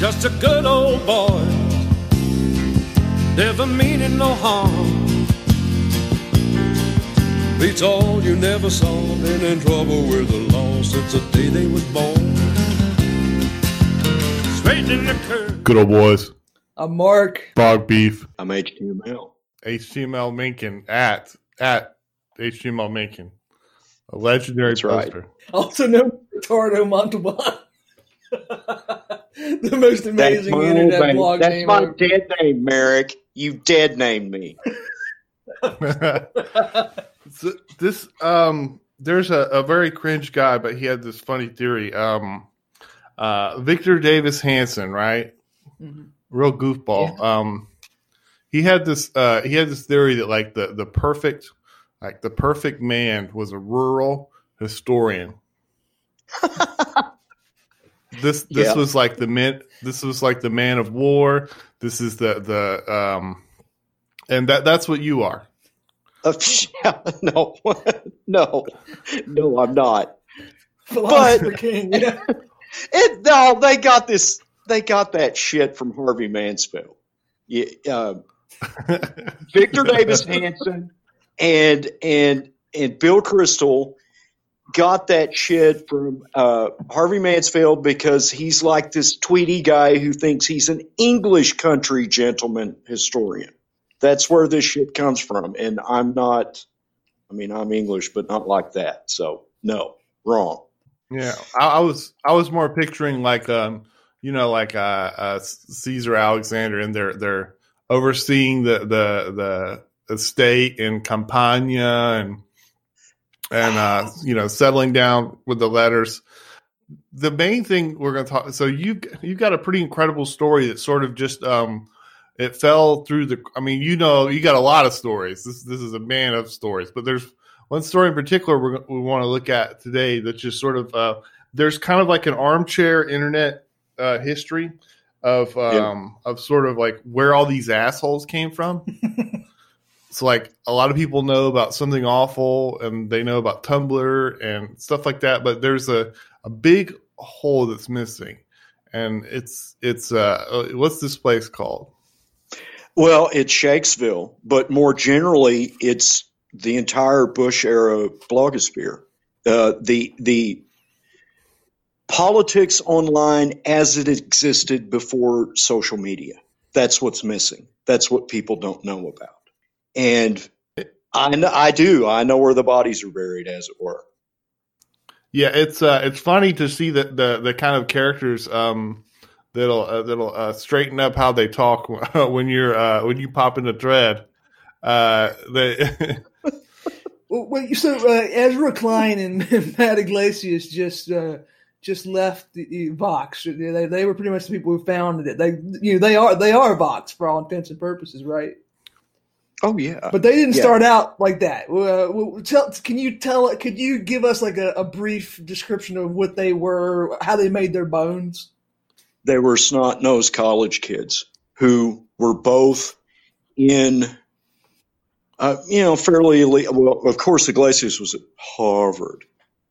just a good old boy, never meaning no harm. Beats all you never saw, been in trouble with the law since the day they was born. Straight in the curve. Good old boys. I'm Mark. Bog beef. I'm HTML. HTML Mencken at at HTML Mencken. A legendary That's right. poster. Also known as Ricardo Montalban. the most That's amazing my, internet name. blog That's name my ever. dead name, Merrick. You dead named me. So this um there's a, a very cringe guy, but he had this funny theory. Um uh Victor Davis Hanson, right? Mhm. Real goofball. Um he had this uh he had this theory that like the the perfect like the perfect man was a rural historian. this this Yeah. was like the man this was like the man of war. This is the the um and that that's what you are. Uh, no, no, no, I'm not. Philosopher King. It, no, they got this. They got that shit from Harvey Mansfield. Yeah, uh, Victor Davis Hanson and and and Bill Kristol got that shit from uh, Harvey Mansfield because he's like this Tweety guy who thinks he's an English country gentleman historian. That's where this shit comes from, and I'm not. I mean, I'm English, but not like that. So no, wrong. Yeah, I, I was I was more picturing like um you know like uh, uh Caesar Alexander and they're they're overseeing the the the estate in Campania and and uh you know settling down with the letters. The main thing we're going to talk. So you you've got a pretty incredible story that sort of just um it fell through the. I mean, you know, you got a lot of stories. This this is a man of stories, but there's one story in particular we're, we want to look at today that just sort of uh, there's kind of like an armchair internet uh, history of um, of sort of like where all these assholes came from. so like a lot of people know about something awful and they know about Tumblr and stuff like that, but there's a a big hole that's missing, and it's it's uh what's this place called? Well, it's Shakesville, but more generally, it's the entire Bush era blogosphere. Uh, the the politics online as it existed before social media. That's what's missing. That's what people don't know about. And I know, I do. I know where the bodies are buried, as it were. Yeah, it's uh, it's funny to see the the, the kind of characters um, that'll uh, that'll uh, straighten up how they talk when you're uh, when you pop in a thread. Uh, they Well, wait, so uh, Ezra Klein and Matt Yglesias just uh, just left the, the Vox. They, they were pretty much the people who founded it. They you know they are they are Vox for all intents and purposes, right? Oh yeah. But they didn't Yeah. start out like that. Uh, tell, can you tell? Could you give us like a, a brief description of what they were, how they made their bones? they were snot nosed college kids who were both in, uh, you know, fairly elite. Well, of course, Yglesias was at Harvard,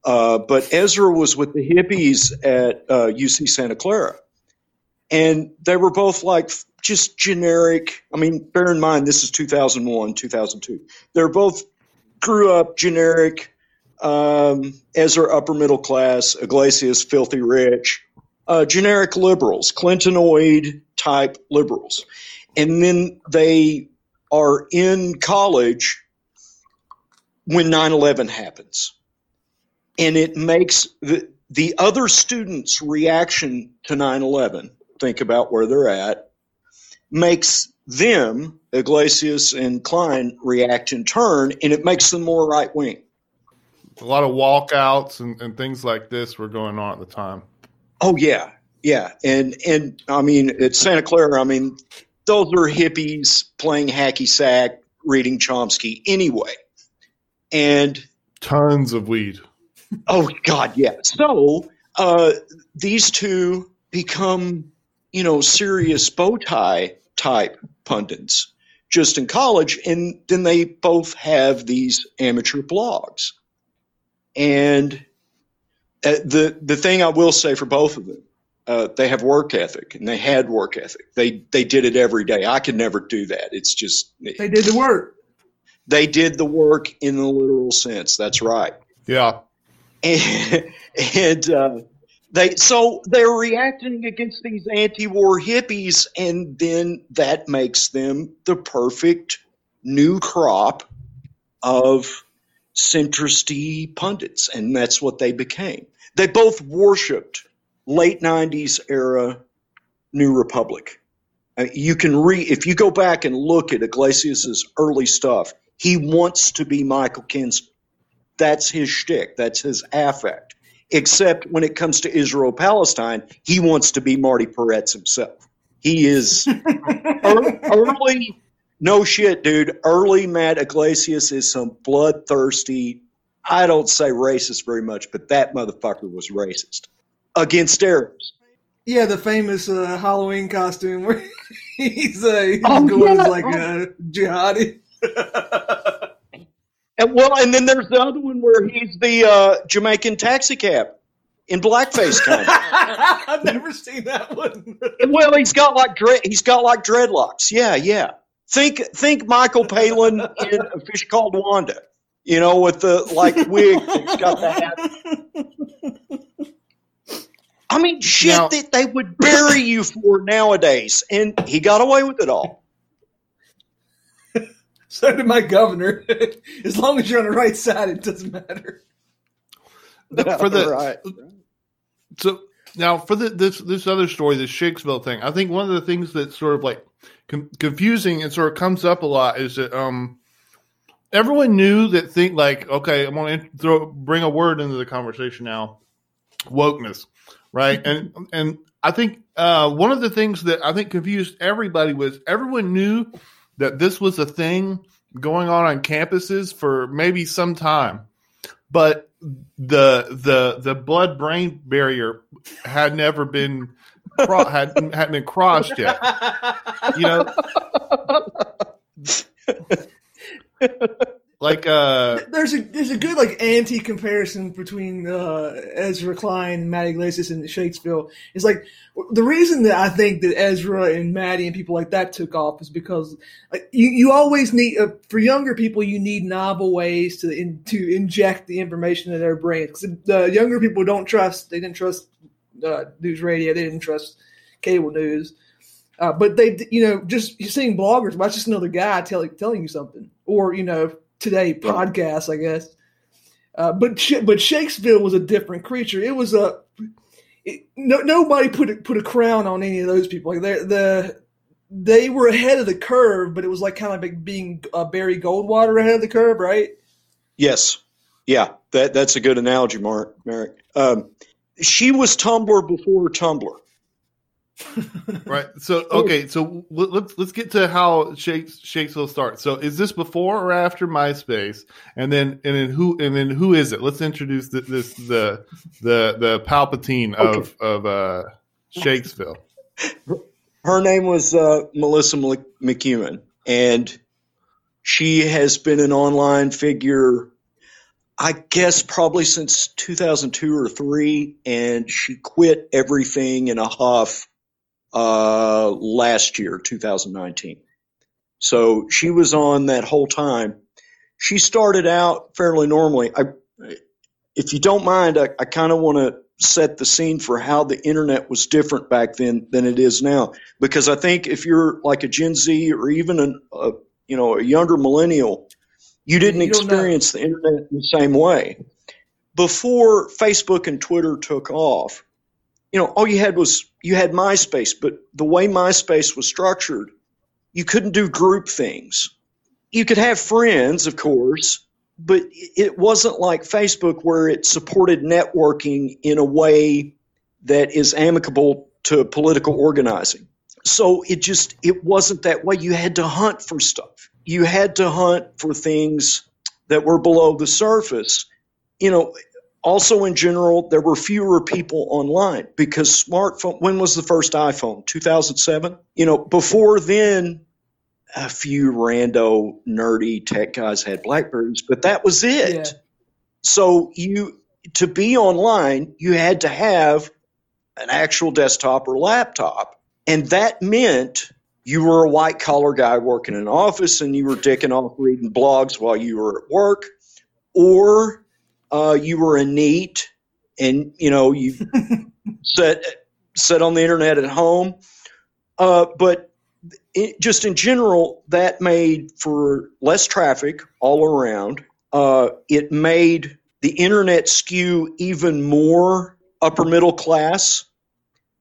uh, but Ezra was with the hippies at uh, UC Santa Clara. And they were both like just generic. I mean, bear in mind, this is 2001, 2002. They're both grew up generic. Um, Ezra, upper middle class, Yglesias, filthy rich uh, generic liberals, Clintonoid type liberals. And then they are in college when 9 11 happens. And it makes the, the other students' reaction to 9 11, think about where they're at, makes them, Yglesias and Klein, react in turn, and it makes them more right wing. a lot of walkouts and, and things like this were going on at the time. Oh yeah, yeah, and and I mean at Santa Clara, I mean those are hippies playing hacky sack, reading Chomsky anyway, and Tons of weed. oh god, yeah. So uh, these two become you know serious bow tie type pundits just in college, and then they both have these amateur blogs, and uh, the the thing I will say for both of them, uh, they have work ethic, and they had work ethic. They they did it every day. I could never do that. It's just They did the work. they did the work in the literal sense. That's right. Yeah. and, and uh, they so they're reacting against these anti-war hippies, and then that makes them the perfect new crop of centristy pundits, and that's what they became. They both worshipped late '90s era New Republic. Uh, You can re if you go back and look at Yglesias's early stuff, he wants to be Michael Kinsley that's his shtick. That's his affect. Except when it comes to Israel Palestine, he wants to be Marty Peretz himself. He is ear- early. No shit, dude. Early Matt Yglesias is some bloodthirsty. I don't say racist very much, but that motherfucker was racist against Arabs. Yeah, the famous uh, Halloween costume where he's, uh, he's Oh, going yeah. like a jihadi. And well, and then there's the other one where he's the uh, Jamaican taxi cab in blackface kind of. I've never seen that one. Well, he's got like dread. He's got like dreadlocks. Yeah, yeah. Think think Michael Palin in a fish called Wanda. You know, with the like wig. He's got the hat. I mean, shit Now- that they would bury you for nowadays, and he got away with it all. so did my governor. as long as you're on the right side, it doesn't matter. For the right. so now for the, this this other story, the Shakespeare thing, I think one of the things that's sort of like com- confusing and sort of comes up a lot is that um everyone knew that think like okay, I'm going to throw bring a word into the conversation now, wokeness, right? and and I think uh, one of the things that I think confused everybody was everyone knew that this was a thing going on on campuses for maybe some time, but the the the blood brain barrier had never been cro- had hadn't been crossed yet. You know, like uh, There's a there's a good like anti comparison between uh, Ezra Klein, Matt Yglesias, and Shakespeare. It's like the reason that I think that Ezra and Maddie and people like that took off is because like you, you always need uh, for younger people you need novel ways to in, to inject the information into their brains. the younger people don't trust they didn't trust uh, news radio they didn't trust cable news. Uh, but they, you know, just you're seeing bloggers. Well, that's just another guy telling telling you something, or you know, today podcast, I guess. Uh, but but Shakespeare was a different creature. It was a it, no, nobody put a, put a crown on any of those people. Like they the they were ahead of the curve, but it was like kind of like being uh, Barry Goldwater ahead of the curve, right? Yes. Yeah, that that's a good analogy, Mark. Merrick. Um, she was Tumblr before Tumblr. Right. So okay, so let- let's let's get to how Shakes Shakespeare starts. So is this before or after MySpace? And then and then who and then who is it? Let's introduce the, this the the the Palpatine of of uh, Shakespeare. Her name was uh, Melissa Mc- McEwan, and she has been an online figure, I guess, probably since 2002 or three, and she quit everything in a huff uh, last year, 2019. So she was on that whole time. She started out fairly normally. I, if you don't mind, I, I kind of want to set the scene for how the internet was different back then than it is now. Because I think if you're like a Gen Z or even an, a you know a younger millennial, you didn't You experience the internet in the same way. Before Facebook and Twitter took off, you know, all you had was you had MySpace, but the way MySpace was structured, you couldn't do group things. You could have friends, of course, but it wasn't like Facebook where it supported networking in a way that is amicable to political organizing. So it just it wasn't that way. You had to hunt for stuff. You had to hunt for things that were below the surface. You know, also in general, there were fewer people online because smartphone. When was the first iPhone? 2007. You know, before then, a few rando nerdy tech guys had Blackberries, but that was it. Yeah. So you to be online, you had to have an actual desktop or laptop. And that meant you were a white collar guy working in an office and you were dicking off reading blogs while you were at work, or uh, you were a NEET and you know you set set on the internet at home. Uh, but it, just in general, that made for less traffic all around. Uh, it made the internet skew even more upper middle class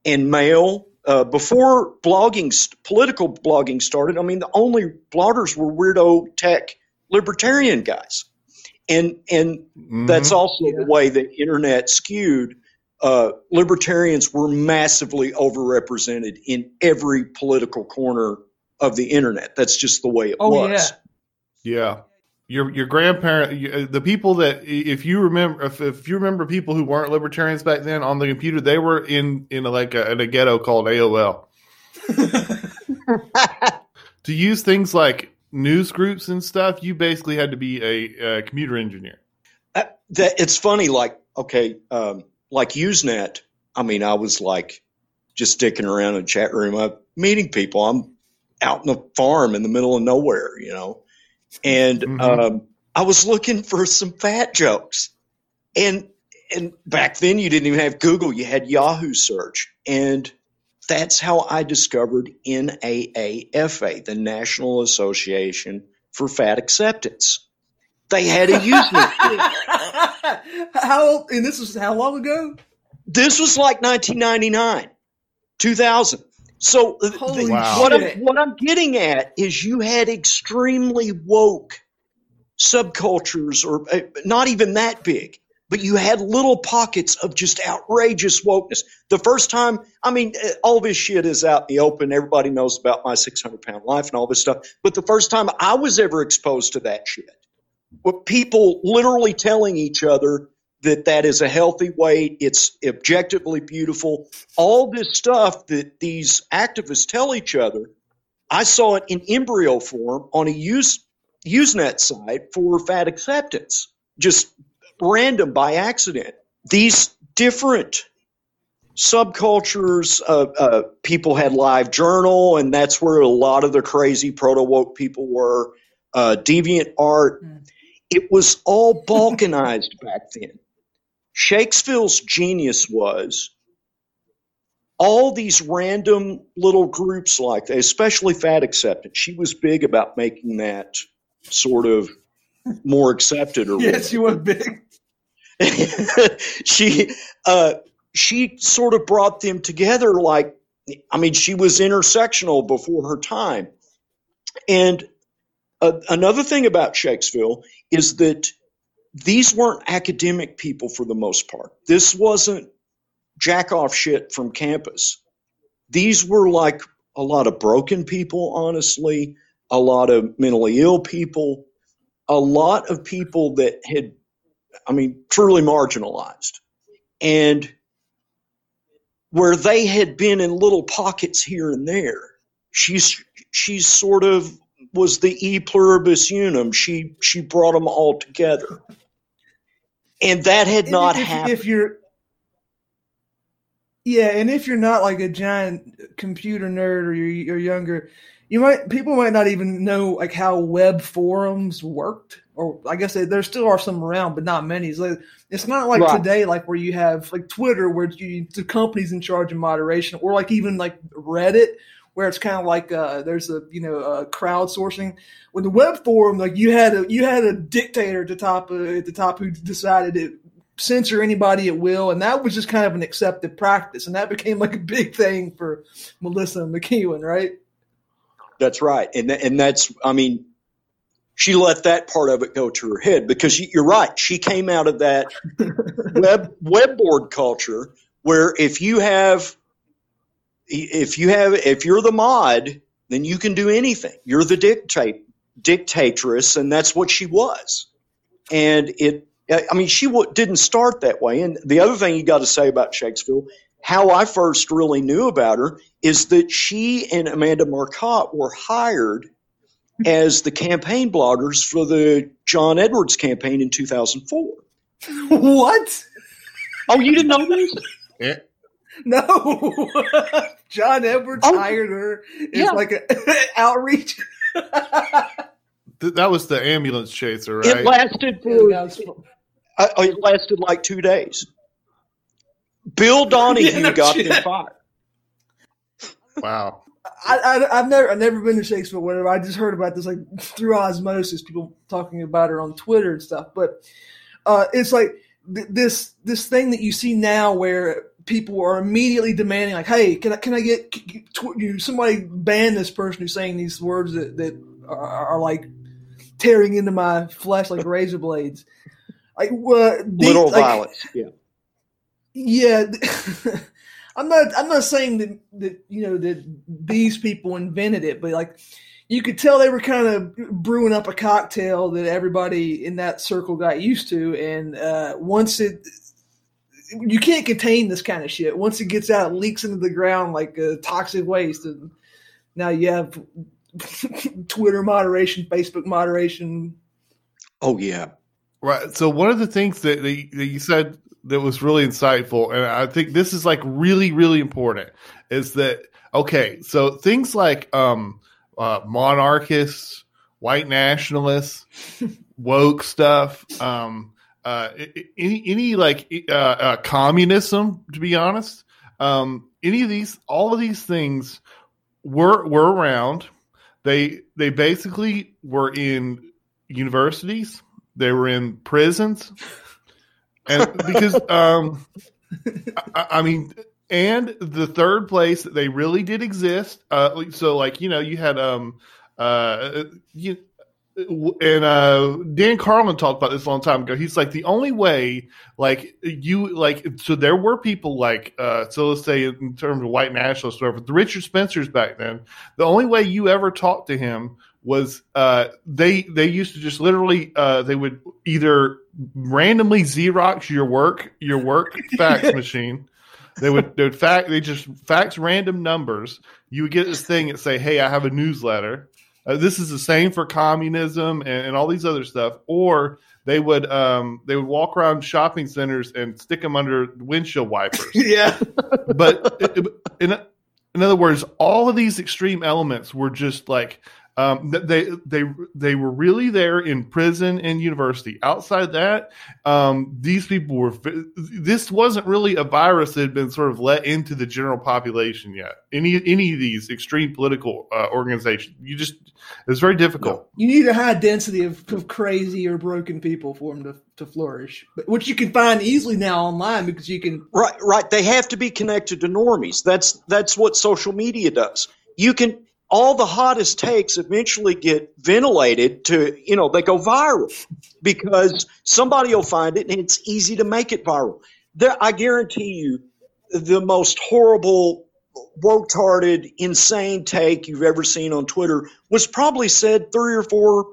and male. Uh, before blogging, political blogging started, I mean, the only bloggers were weirdo tech libertarian guys, and and mm-hmm. that's also yeah. the way the internet skewed. Uh, libertarians were massively overrepresented in every political corner of the internet. That's just the way it oh, was. Yeah. yeah your your grandparent uh, the people that if you remember if, if you remember people who weren't libertarians back then on the computer they were in in a, like a, in a ghetto called AOL to use things like news groups and stuff you basically had to be a, a computer engineer. Uh, that it's funny like okay um, like usenet i mean i was like just sticking around in a chat room I'm meeting people. I'm out in the farm in the middle of nowhere you know? And mm-hmm. um, I was looking for some fat jokes, and and back then you didn't even have Google; you had Yahoo search, and that's how I discovered NAAFA, the National Association for Fat Acceptance. They had a Usenet. how and this was how long ago? This was like 1999, 2000. So the, wow. what, I'm, what I'm getting at is you had extremely woke subcultures, or uh, not even that big, but you had little pockets of just outrageous wokeness. The first time, I mean, uh, all this shit is out in the open. Everybody knows about my 600 pound life and all this stuff. But the first time I was ever exposed to that shit, with people literally telling each other that that is a healthy weight. It's objectively beautiful. All this stuff that these activists tell each other, I saw it in embryo form on a use, Usenet site for fat acceptance, just random by accident. These different subcultures, uh, uh, people had live journal, and that's where a lot of the crazy proto woke people were. Uh, deviant art. Mm. It was all balkanized back then. Shakespeare's genius was all these random little groups like that, especially fat acceptance. She was big about making that sort of more accepted. Or yes, she was big. she uh, she sort of brought them together. Like, I mean, she was intersectional before her time. And uh, another thing about Shakespeare is that these weren't academic people for the most part. This wasn't jack off shit from campus. These were like a lot of broken people, honestly, a lot of mentally ill people, a lot of people that had, I mean, truly marginalized. And where they had been in little pockets here and there, she's she's sort of was the e pluribus unum. She she brought them all together and that had not if, happened. If you're, yeah, and if you're not like a giant computer nerd or you're, you're younger, you might people might not even know like how web forums worked. Or I guess they, there still are some around, but not many. It's, like, it's not like right. today, like where you have like Twitter, where you, the company's in charge of moderation, or like even like Reddit, where it's kind of like uh, there's a you know uh, crowdsourcing. With the web forum, like you had a you had a dictator at the top uh, at the top who decided to censor anybody at will, and that was just kind of an accepted practice, and that became like a big thing for Melissa McEwan, right? That's right, and and that's I mean she let that part of it go to her head because you're right. She came out of that web web board culture where if you have if you have if you're the mod, then you can do anything. You're the dictate dictatress, and that's what she was. And it, I mean, she w- didn't start that way. And the other thing you got to say about Shakespeare, how I first really knew about her is that she and Amanda Marcotte were hired as the campaign bloggers for the John Edwards campaign in 2004. What? Oh, you didn't know this? Yeah. No, John Edwards Oh. hired her. It's Yeah. like an outreach. Th- that was the ambulance chaser, right? It right? lasted for that was uh, it lasted like two days. Bill Donohue Yeah, no got shit. them fired. wow. I, I, I've never, I've never been to Shakespeare. Whatever. I just heard about this like through osmosis, people talking about her on Twitter and stuff. But uh, it's like th- this, this thing that you see now where people are immediately demanding, like, "Hey, can I, can I get c- c- tw- you, somebody ban this person who's saying these words that that are, are like tearing into my flesh like razor blades." Like, uh, the- Literal like, violence. Yeah. yeah, I'm not. I'm not saying that that you know that these people invented it, but like you could tell they were kind of brewing up a cocktail that everybody in that circle got used to, and uh, once it. You can't contain this kind of shit. Once it gets out, it leaks into the ground like uh, toxic waste, and now you have Twitter moderation, Facebook moderation. Oh yeah. Right. So one of the things that, that you- that you said that was really insightful, and I think this is like really, really important, is that okay? So things like um, uh, monarchists, white nationalists, woke stuff, um, uh, any any like uh, uh, communism, to be honest, um, any of these, all of these things were were around. They they basically were in universities they were in prisons and because um I, I mean and the third place they really did exist uh so like you know you had um uh you and uh Dan Carlin talked about this a long time ago. He's like the only way like you like so there were people like uh so let's say in terms of white nationalists whatever, the Richard Spencers back then, the only way you ever talked to him was uh they they used to just literally uh they would either randomly Xerox your work your work fax machine. They would they would fact they just fax random numbers. You would get this thing and say, "Hey, I have a newsletter." Uh, this is the same for communism and, and all these other stuff. Or they would um, they would walk around shopping centers and stick them under windshield wipers. yeah, but in in other words, all of these extreme elements were just like um, they they they were really there in prison and university. Outside that, um, these people were. This wasn't really a virus that had been sort of let into the general population yet. Any any of these extreme political uh, organizations, you just it's very difficult. you need a high density of, of crazy or broken people for them to, to flourish, but, which you can find easily now online because you can. Right, right. They have to be connected to normies. That's that's what social media does. You can all the hottest takes eventually get ventilated to you know they go viral because somebody will find it and it's easy to make it viral. There, I guarantee you, the most horrible, woke-hearted, insane take you've ever seen on Twitter was probably said three or four,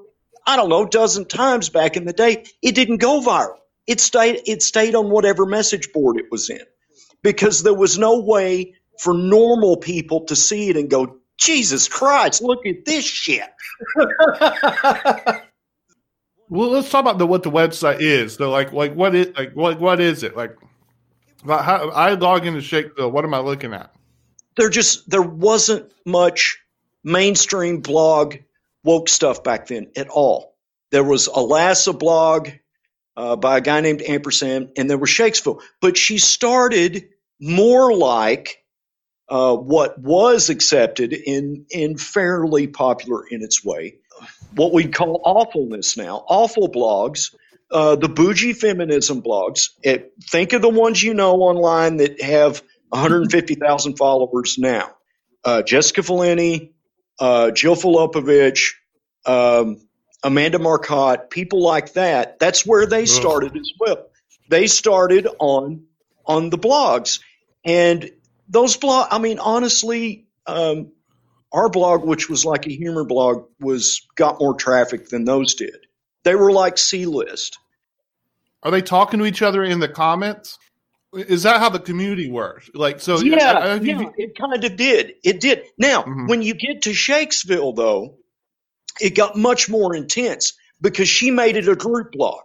I don't know, dozen times back in the day. It didn't go viral. It stayed. It stayed on whatever message board it was in because there was no way for normal people to see it and go, Jesus Christ, look at this shit. Well, let's talk about the what the website is. So, like, like what is like what what is it like? How, I log into Shakespeare. What am I looking at? There just there wasn't much mainstream blog woke stuff back then at all. There was a Lassa blog uh, by a guy named Ampersand, and there was Shakespeare. But she started more like uh, what was accepted in in fairly popular in its way, what we'd call awfulness now, awful blogs. Uh, the bougie feminism blogs. It, think of the ones you know online that have 150,000 followers now. Uh, Jessica Valenti, uh, Jill Filipovic, um, Amanda Marcotte, people like that. That's where they started as well. They started on on the blogs, and those blog. I mean, honestly, um, our blog, which was like a humor blog, was got more traffic than those did. They were like C list. Are they talking to each other in the comments? Is that how the community works? Like, so yeah, I- I- yeah, it kind of did. It did. Now, Mhm. when you get to Shakespeare, though, it got much more intense because she made it a group blog,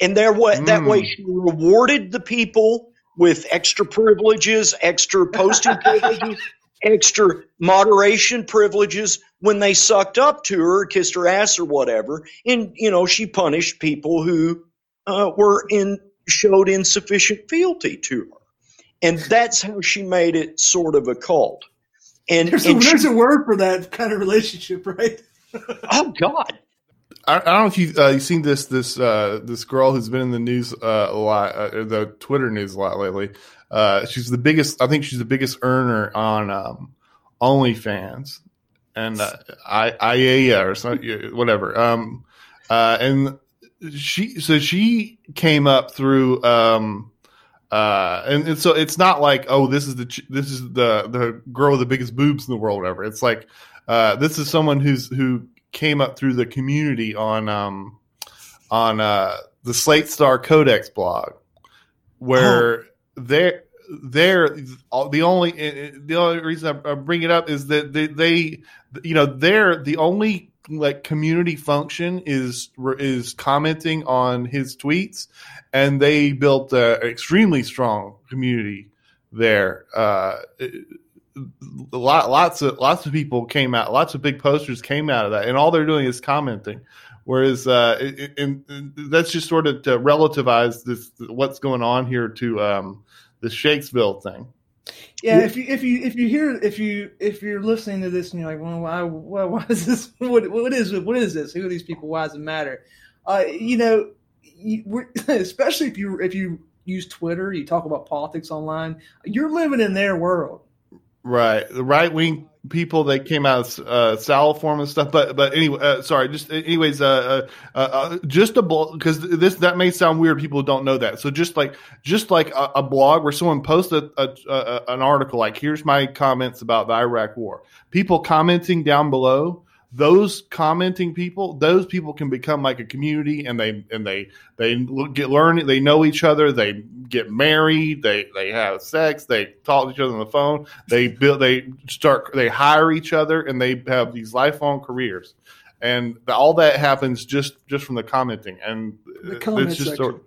and there wa- that Mm. way she rewarded the people with extra privileges, extra posting privileges, extra moderation privileges when they sucked up to her, kissed her ass or whatever. And, you know, she punished people who uh, were in, showed insufficient fealty to her. And that's how she made it sort of a cult. And there's, and a, she- there's a word for that kind of relationship, right? oh God, I, I don't know if you uh, you've seen this this uh, this girl who's been in the news uh, a lot, uh, the Twitter news a lot lately. Uh, she's the biggest. I think she's the biggest earner on um, OnlyFans and uh, I or something, whatever. Um, uh, and she so she came up through. Um, uh, and, and so it's not like oh this is the this is the the girl with the biggest boobs in the world, whatever. It's like uh, this is someone who's who came up through the community on um on uh the Slate Star Codex blog where they're they're all- the only the only reason I, bring it up is that they, they you know they're the only like community function is is commenting on his tweets and they built an extremely strong community there uh lot, lots of lots of people came out, lots of big posters came out of that, and all they're doing is commenting. Whereas, uh, it, and, that's just sort of to relativize this what's going on here to um, the Shakesville thing. Yeah, if you if you if you hear if you if you're listening to this and you're like, well, why why, why is this? What what is? What is this? Who are these people? Why does it matter? Uh, you know, you, especially if you if you use Twitter, you talk about politics online. You're living in their world. Right, the right wing people that came out of uh, Saliform and stuff. But but anyway, uh, sorry. Just anyways, uh, uh, uh just a blog because this that may sound weird. People don't know that. So just like just like a, a blog where someone posts a, a, an article like, "Here's my comments about the Iraq War." People commenting down below. Those commenting people, those people can become like a community, and they and they they get learn. They know each other. They get married. They they have sex. They talk to each other on the phone. They build. They start. They hire each other, and they have these lifelong careers. And all that happens just just from the commenting, and The comment it's just section. sort.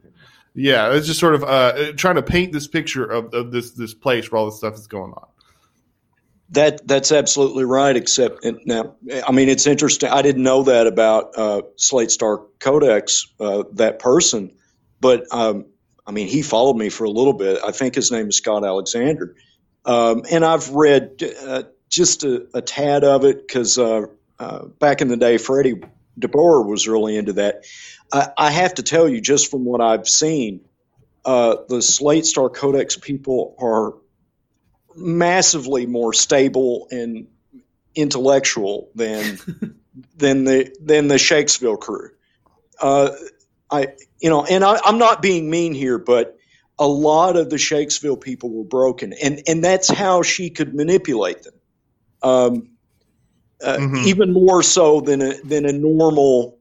Yeah, it's just sort of uh, trying to paint this picture of, of this this place where all this stuff is going on. That that's absolutely right. Except now, I mean, it's interesting. I didn't know that about uh, Slate Star Codex. Uh, that person, but um, I mean, he followed me for a little bit. I think his name is Scott Alexander, um, and I've read uh, just a, a tad of it because uh, uh, back in the day, Freddie DeBoer was really into that. I, I have to tell you, just from what I've seen, uh, the Slate Star Codex people are massively more stable and intellectual than than the than the Shakesville crew. Uh, I you know, and I, I'm not being mean here, but a lot of the Shakesville people were broken, and and that's how she could manipulate them, um, uh, Mhm. even more so than a than a normal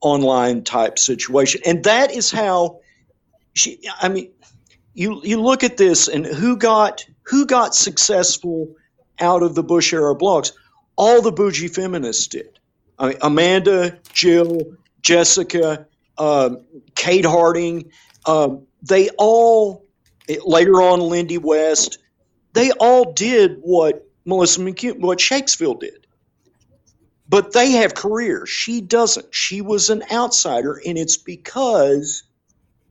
online type situation, and that is how she. I mean, you you look at this and who got who got successful out of the Bush era blogs? All the bougie feminists did. I mean, Amanda, Jill, Jessica, um, Kate Harding, um, they all later on Lindy West, they all did what Melissa McCune, what Shakespeare did. But they have careers. She doesn't. She was an outsider, and it's because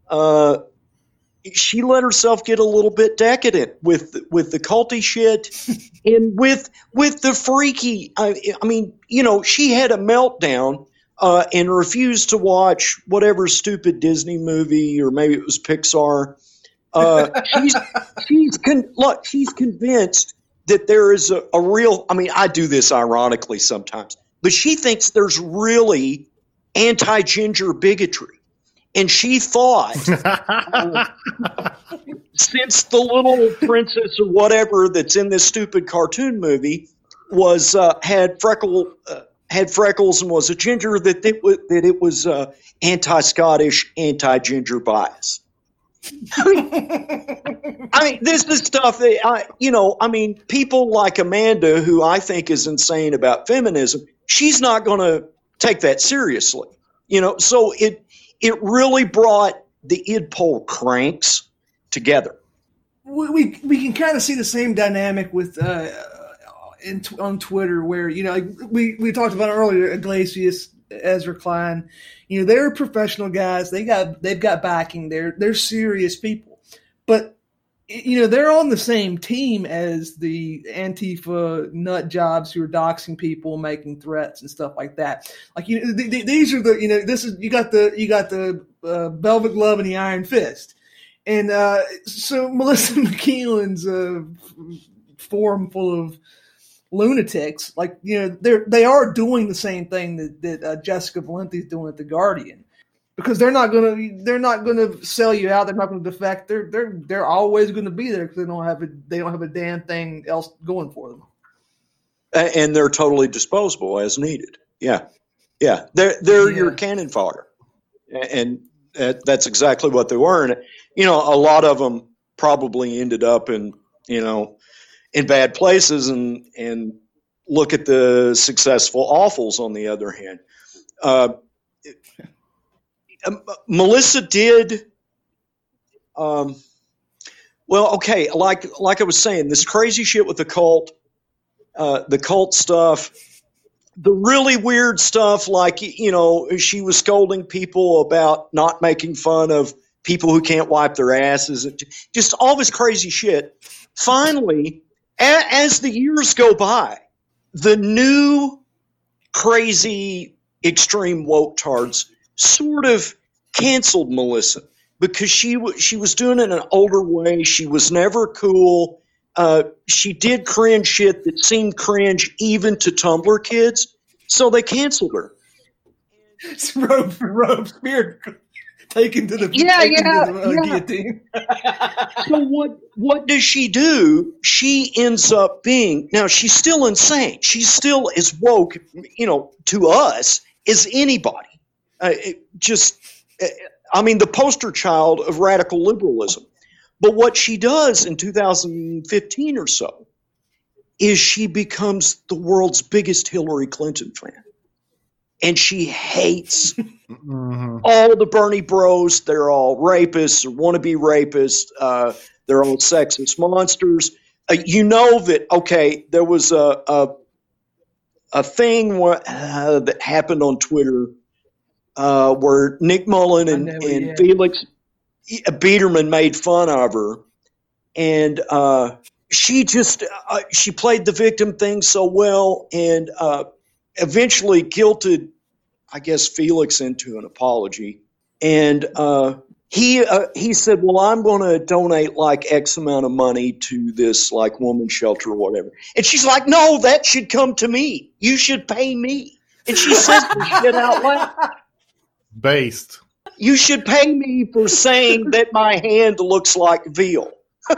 uh, she let herself get a little bit decadent with with the culty shit and with with the freaky. I, I mean, you know, she had a meltdown uh, and refused to watch whatever stupid Disney movie or maybe it was Pixar. Uh, she's she's con- look, she's convinced that there is a, a real. I mean, I do this ironically sometimes, but she thinks there's really anti ginger bigotry. And she thought since the little princess or whatever that's in this stupid cartoon movie was uh, had freckle uh, had freckles and was a ginger that it was, that it was uh, anti-Scottish, anti-ginger bias. I mean, this is stuff that I, you know, I mean, people like Amanda, who I think is insane about feminism, she's not going to take that seriously, you know. So it it really brought the id pole cranks together. we we can kind of see the same dynamic with uh, in, on Twitter where you know we we talked about earlier Yglesias Ezra Klein you know they're professional guys. They got they've got backing. They're they're serious people. But you know they're on the same team as the Antifa nut jobs who are doxing people making threats and stuff like that. Like you know th- th- these are the you know this is you got the you got the uh, velvet glove and the iron fist. And uh, so Melissa McKeelin's uh, forum full of lunatics, like you know, they're they are doing the same thing that, that uh, Jessica Valenti's doing at the Guardian, because they're not gonna they're not gonna sell you out. They're not gonna defect. They're they're they're always gonna be there because they don't have a they don't have a damn thing else going for them. And they're totally disposable as needed. Yeah, yeah, they're they're Yeah. your cannon fodder, and that's exactly what they were. And you know, a lot of them probably ended up in you know in bad places, and and look at the successful awfuls on the other hand. Uh, um, Melissa did. Um, well, okay, like like I was saying, this crazy shit with the cult, uh, the cult stuff, the really weird stuff, like you know, she was scolding people about not making fun of people who can't wipe their asses, just all this crazy shit. Finally, a- as the years go by, the new crazy extreme woke tards sort of canceled Melissa because she w- she was doing it in an older way. She was never cool. Uh, she did cringe shit that seemed cringe even to Tumblr kids, so they canceled her. It's Robe Robespierre taken to the Yeah, taken yeah, to the, uh, yeah. guillotine. So what what does she do? She ends up being now she's still insane. She's still as woke, you know, to us as anybody. Uh, it just, uh, I mean, the poster child of radical liberalism. But what she does in 2015 or so is she becomes the world's biggest Hillary Clinton fan, and she hates Mhm. all the Bernie bros, they're all rapists or wannabe rapists. Uh, they're all sexist monsters. Uh, you know that, okay, there was a, a, a thing where, uh, that happened on Twitter uh, where Nick Mullen and, and. Felix Biederman made fun of her. And uh, she just, uh, she played the victim thing so well and uh, eventually guilted I guess Felix into an apology, and uh, he uh, he said, "Well, I'm going to donate like X amount of money to this like woman shelter or whatever." And she's like, "No, that should come to me. You should pay me." And she says this shit out loud. Based. You should pay me for saying that my hand looks like veal.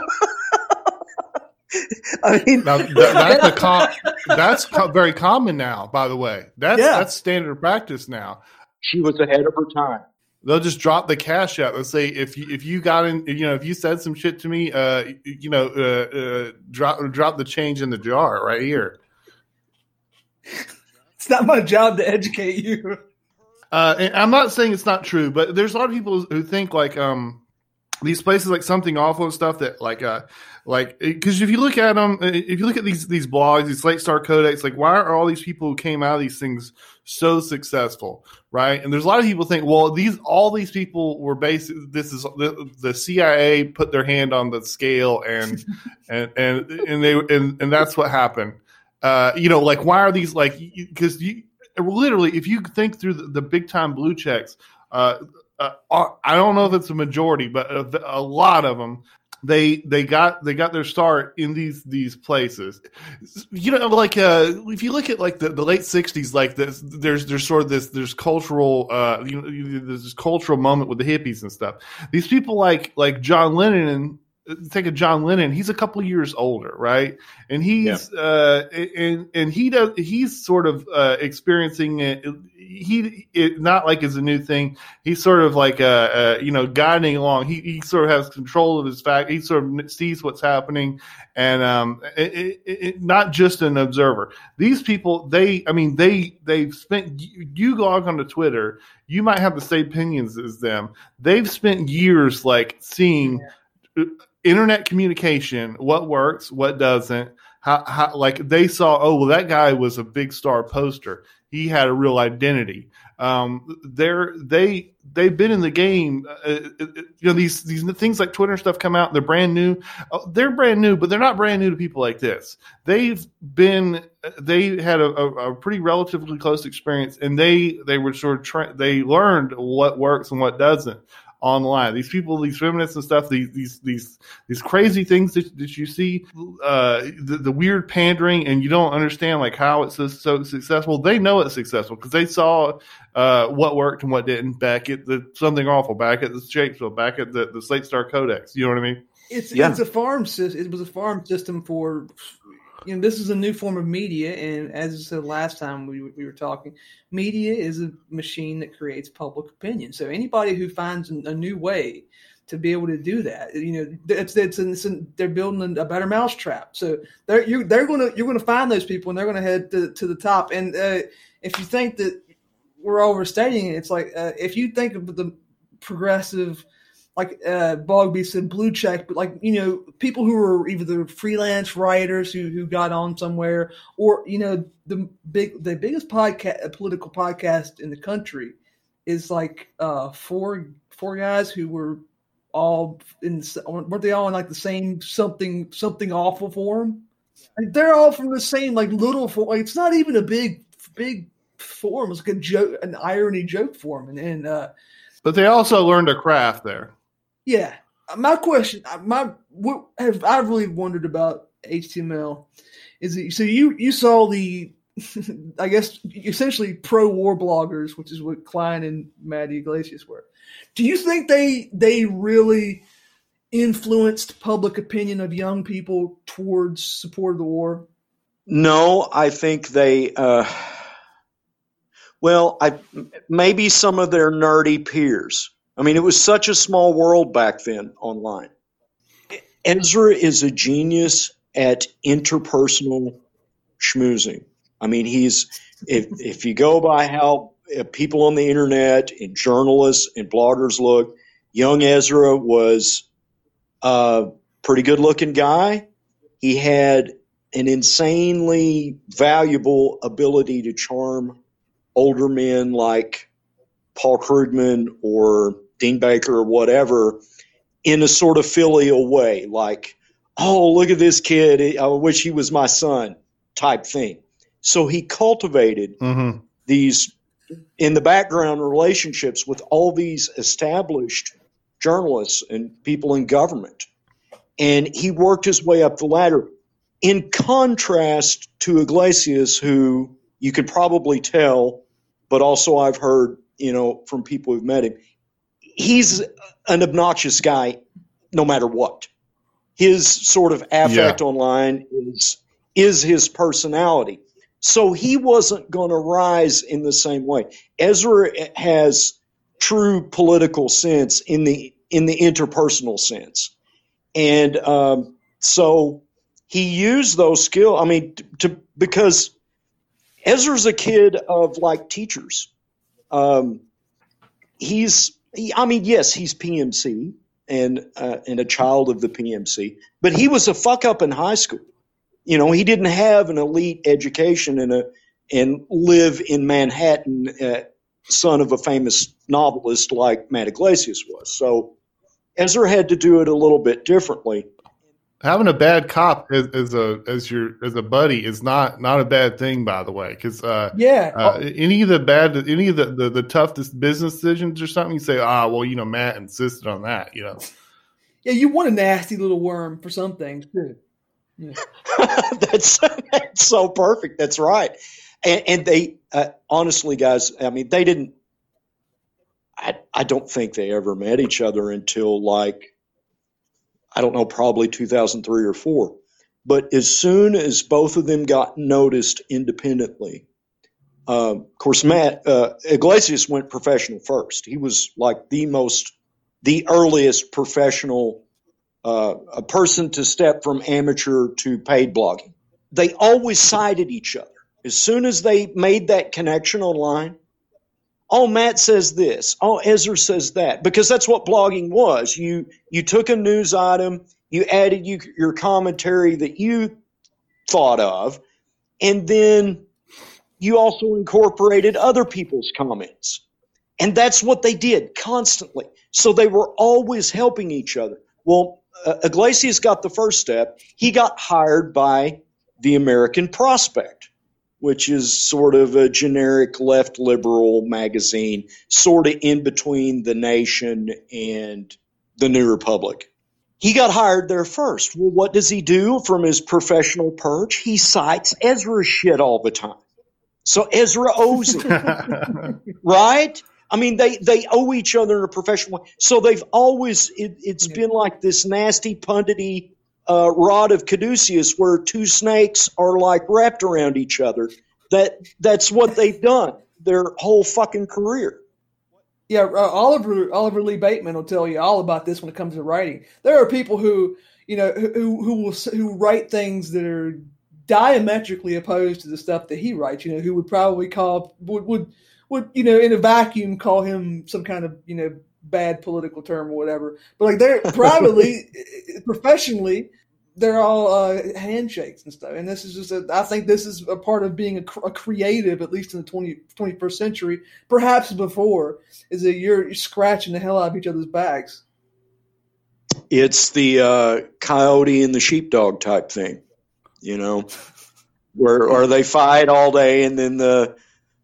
I mean, Now th- that's a com- that's co- very common now. By the way, that's Yeah. that's standard practice now. she was ahead of her time. They'll just drop the cash out. Let's say if you if you got in, you know, if you said some shit to me, uh, you know, uh, uh, drop drop the change in the jar right here. It's not my job to educate you. Uh, I'm not saying it's not true, but there's a lot of people who think like um these places like something awful and stuff that like uh like because if you look at them, if you look at these these blogs, these Slate Star Codex, like why are all these people who came out of these things so successful, right? And there's a lot of people think, well, these all these people were based. This is the, the CIA put their hand on the scale and and and and they and, and that's what happened. Uh, you know, like why are these like because you literally if you think through the, the big time blue checks, uh, uh, I don't know if it's a majority, but a, a lot of them they they got they got their start in these these places. You know like uh if you look at like the, the late 60s like this there's there's sort of this there's cultural uh you know there's this cultural moment with the hippies and stuff. These people like like john lennon and take a john lennon he's a couple years older right? And he's uh and and he does he's sort of uh experiencing it he it not like it's a new thing. He's sort of like uh, uh you know guiding along. He, he sort of has control of his fact. He sort of sees what's happening. And um it, it, not just an observer. These people they i mean they they've spent you, you log onto twitter you might have the same opinions as them. They've spent years like seeing internet communication, what works, what doesn't. How, how, like they saw, oh well, that guy was a big star poster. He had a real identity. Um, they're they they've been in the game. Uh, uh, uh, you know these these things like Twitter stuff come out. They're brand new. Uh, they're brand new, but they're not brand new to people like this. They've been they had a, a, a pretty relatively close experience, and they they were sort of tra- they learned what works and what doesn't online. These people, these feminists and stuff, these these these these crazy things that, that you see, uh, the, the weird pandering, and you don't understand like how it's so, so successful. They know it's successful because they saw uh, what worked and what didn't back at the something awful, back at the Shakesville, back at the, the Slate Star Codex. You know what I mean? It's yeah. it's a farm system. It was a farm system for you know, this is a new form of media, and as I said last time we, we were talking, media is a machine that creates public opinion. So anybody who finds a new way to be able to do that, you know, it's, it's, it's they're building a better mousetrap. So they're you they're gonna you're gonna find those people, and they're gonna head to, to the top. And uh, if you think that we're overstating it, it's like uh, if you think of the progressive like uh, Bogby said, blue check, but like you know, people who are either the freelance writers who who got on somewhere, or you know, the big the biggest podcast political podcast in the country is like uh, four four guys who were all in weren't they all in like the same something something awful forum? Like they're all from the same like little forum. Like it's not even a big big forum. It's like a joke, an irony joke forum, and, and uh, but they also learned a craft there. Yeah, my question, uh, my what have I really wondered about HTML is that so you you saw the I guess essentially pro war bloggers, which is what Klein and Matty Yglesias were. Do you think they they really influenced public opinion of young people towards support of the war? No, I think they. Uh, well, I maybe some of their nerdy peers I mean, it was such a small world back then online. Ezra is a genius at interpersonal schmoozing. I mean, he's if if you go by how uh, people on the internet and journalists and bloggers look, young Ezra was a pretty good looking guy. He had an insanely valuable ability to charm older men like Paul Krugman or Dean Baker or whatever in a sort of filial way, like, oh, look at this kid. I wish he was my son type thing. So he cultivated mm-hmm. these in the background relationships with all these established journalists and people in government. And he worked his way up the ladder. In contrast to Yglesias, who you could probably tell, but also I've heard, you know, from people who've met him, he's an obnoxious guy no matter what. His sort of affect yeah. online is is his personality. So he wasn't going to rise in the same way. Ezra has true political sense in the in the interpersonal sense, and um, so he used those skills. I mean, to because Ezra's a kid of like teachers. Um, he's I mean, yes, he's PMC and uh, and a child of the PMC, but he was a fuck up in high school. You know, he didn't have an elite education and a and live in Manhattan, uh, son of a famous novelist like Matt Yglesias was. So Ezra had to do it a little bit differently having a bad cop as, as, a as your as a buddy is not not a bad thing by the way because uh, yeah. uh, any of the bad any of the, the, the toughest business decisions or something you say ah well you know matt insisted on that you know? Yeah you want a nasty little worm for some things too. Yeah. that's that's so perfect. That's right. And, and they uh, honestly guys i mean they didn't I, I don't think they ever met each other until like I don't know, probably 2003 or four. But as soon as both of them got noticed independently, uh, of course, Matt uh, Yglesias went professional first. He was like the most, the earliest professional, uh, a person to step from amateur to paid blogging. They always cited each other. As soon as they made that connection online, oh matt says this oh ezra says that because that's what blogging was you you took a news item you added you, your commentary that you thought of, and then you also incorporated other people's comments. And that's what they did constantly. So they were always helping each other. Well, uh, Yglesias got the first step. He got hired by the American Prospect, which is sort of a generic left liberal magazine, sort of in between The Nation and The New Republic. He got hired there first. Well, what does he do from his professional perch? He cites Ezra shit all the time. So Ezra owes him, right? I mean, they, they owe each other in a professional way. So they've always, it, has been like this nasty, pundity uh, rod of Caduceus where two snakes are like wrapped around each other. That That's what they've done their whole fucking career. Yeah, uh, Oliver Oliver Lee Bateman will tell you all about this when it comes to writing. There are people who, you know, who who will who write things that are diametrically opposed to the stuff that he writes. You know, who would probably call would would would you know in a vacuum call him some kind of you know bad political term or whatever. But like they're privately, professionally, they're all uh, handshakes and stuff. And this is just, a, I think this is a part of being a, a, creative, at least in the 20, 21st century, perhaps before, is that you're scratching the hell out of each other's backs. It's the uh, coyote and the sheepdog type thing, you know, where or they fight all day and then the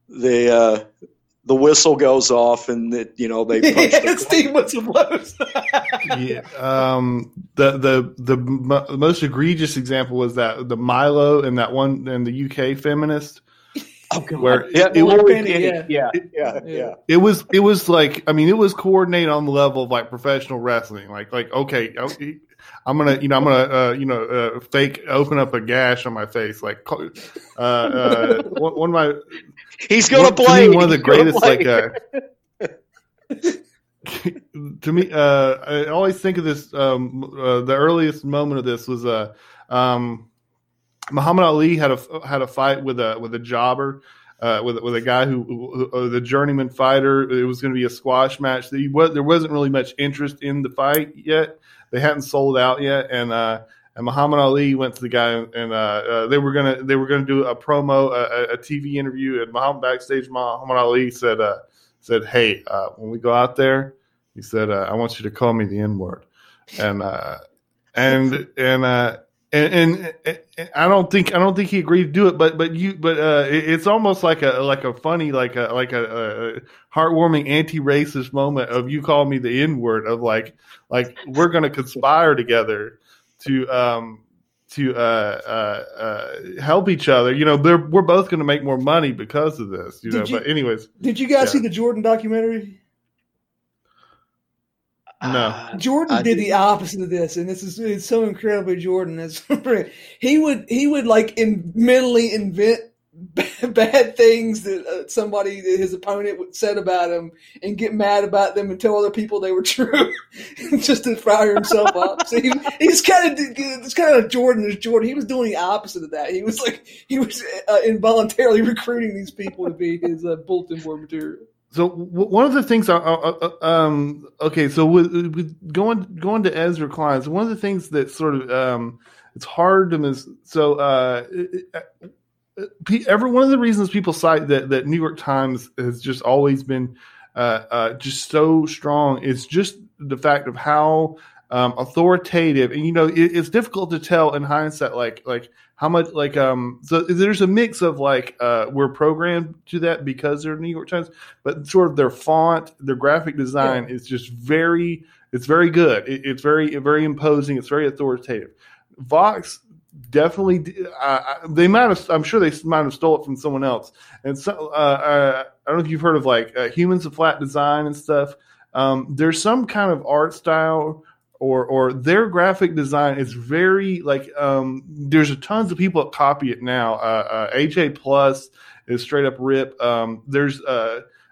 the uh, the whistle goes off and that you know they punch yeah, Steve whistle blows. yeah, um, the the the m- most egregious example was that the Milo and that one and the UK feminist. Oh, God. Where yeah, it, it, was, yeah. yeah, yeah, yeah. It was it was like I mean it was coordinated on the level of like professional wrestling. Like like okay, I'm gonna, you know, I'm gonna, uh, you know, uh, fake open up a gash on my face. Like, uh, uh, one, one, of my, he's gonna play. one of the greatest, like, uh, to me, uh, I always think of this. Um, uh, the earliest moment of this was, uh, um, Muhammad Ali had a had a fight with a with a jobber. Uh, with with a guy who, who uh, the journeyman fighter. It was going to be a squash match. He was, there wasn't really much interest in the fight yet, they hadn't sold out yet, and uh, and Muhammad Ali went to the guy and uh, uh, they were gonna they were gonna do a promo, a, a TV interview, and Muhammad backstage Muhammad Ali said uh, said, "Hey, uh, when we go out there," he said, uh, "I want you to call me the N word," and and and. And, and, and, I don't think I don't think he agreed to do it, but but you but uh, it, it's almost like a like a funny like a like a, a heartwarming anti-racist moment of you call me the N word of like like we're going to conspire together to um to uh, uh, uh, help each other. You know, we're both going to make more money because of this. You did know, you, but anyways, did you guys yeah. see the Jordan documentary? No, Jordan I did, did the opposite of this, and this is it's so incredibly Jordan. It's, he would he would like in mentally invent bad things that uh, somebody his opponent said about him and get mad about them and tell other people they were true just to fire himself up. So he, he's kind of it's kind of Jordan is Jordan. He was doing the opposite of that. He was like he was uh, involuntarily recruiting these people to be his uh, bulletin board material. So one of the things, um, okay, so with, with, going going to Ezra so one of the things that sort of um, it's hard to miss. So uh, every one of the reasons people cite that that New York Times has just always been uh, uh, just so strong is just the fact of how um, authoritative, and you know, it, it's difficult to tell in hindsight, like like how much like um. So there's a mix of like uh, we're programmed to that because they're New York Times, but sort of their font, their graphic design yeah. is just very, it's very good. It, it's very very imposing. It's very authoritative. Vox definitely uh, they might have i'm sure they might have stole it from someone else. And so uh, uh, i don't know if you've heard of like uh, humans of flat design and stuff. Um, there's some kind of art style or or their graphic design is very like um, there's a tons of people that copy it now. Uh, aj uh, plus is straight up rip. Um, there's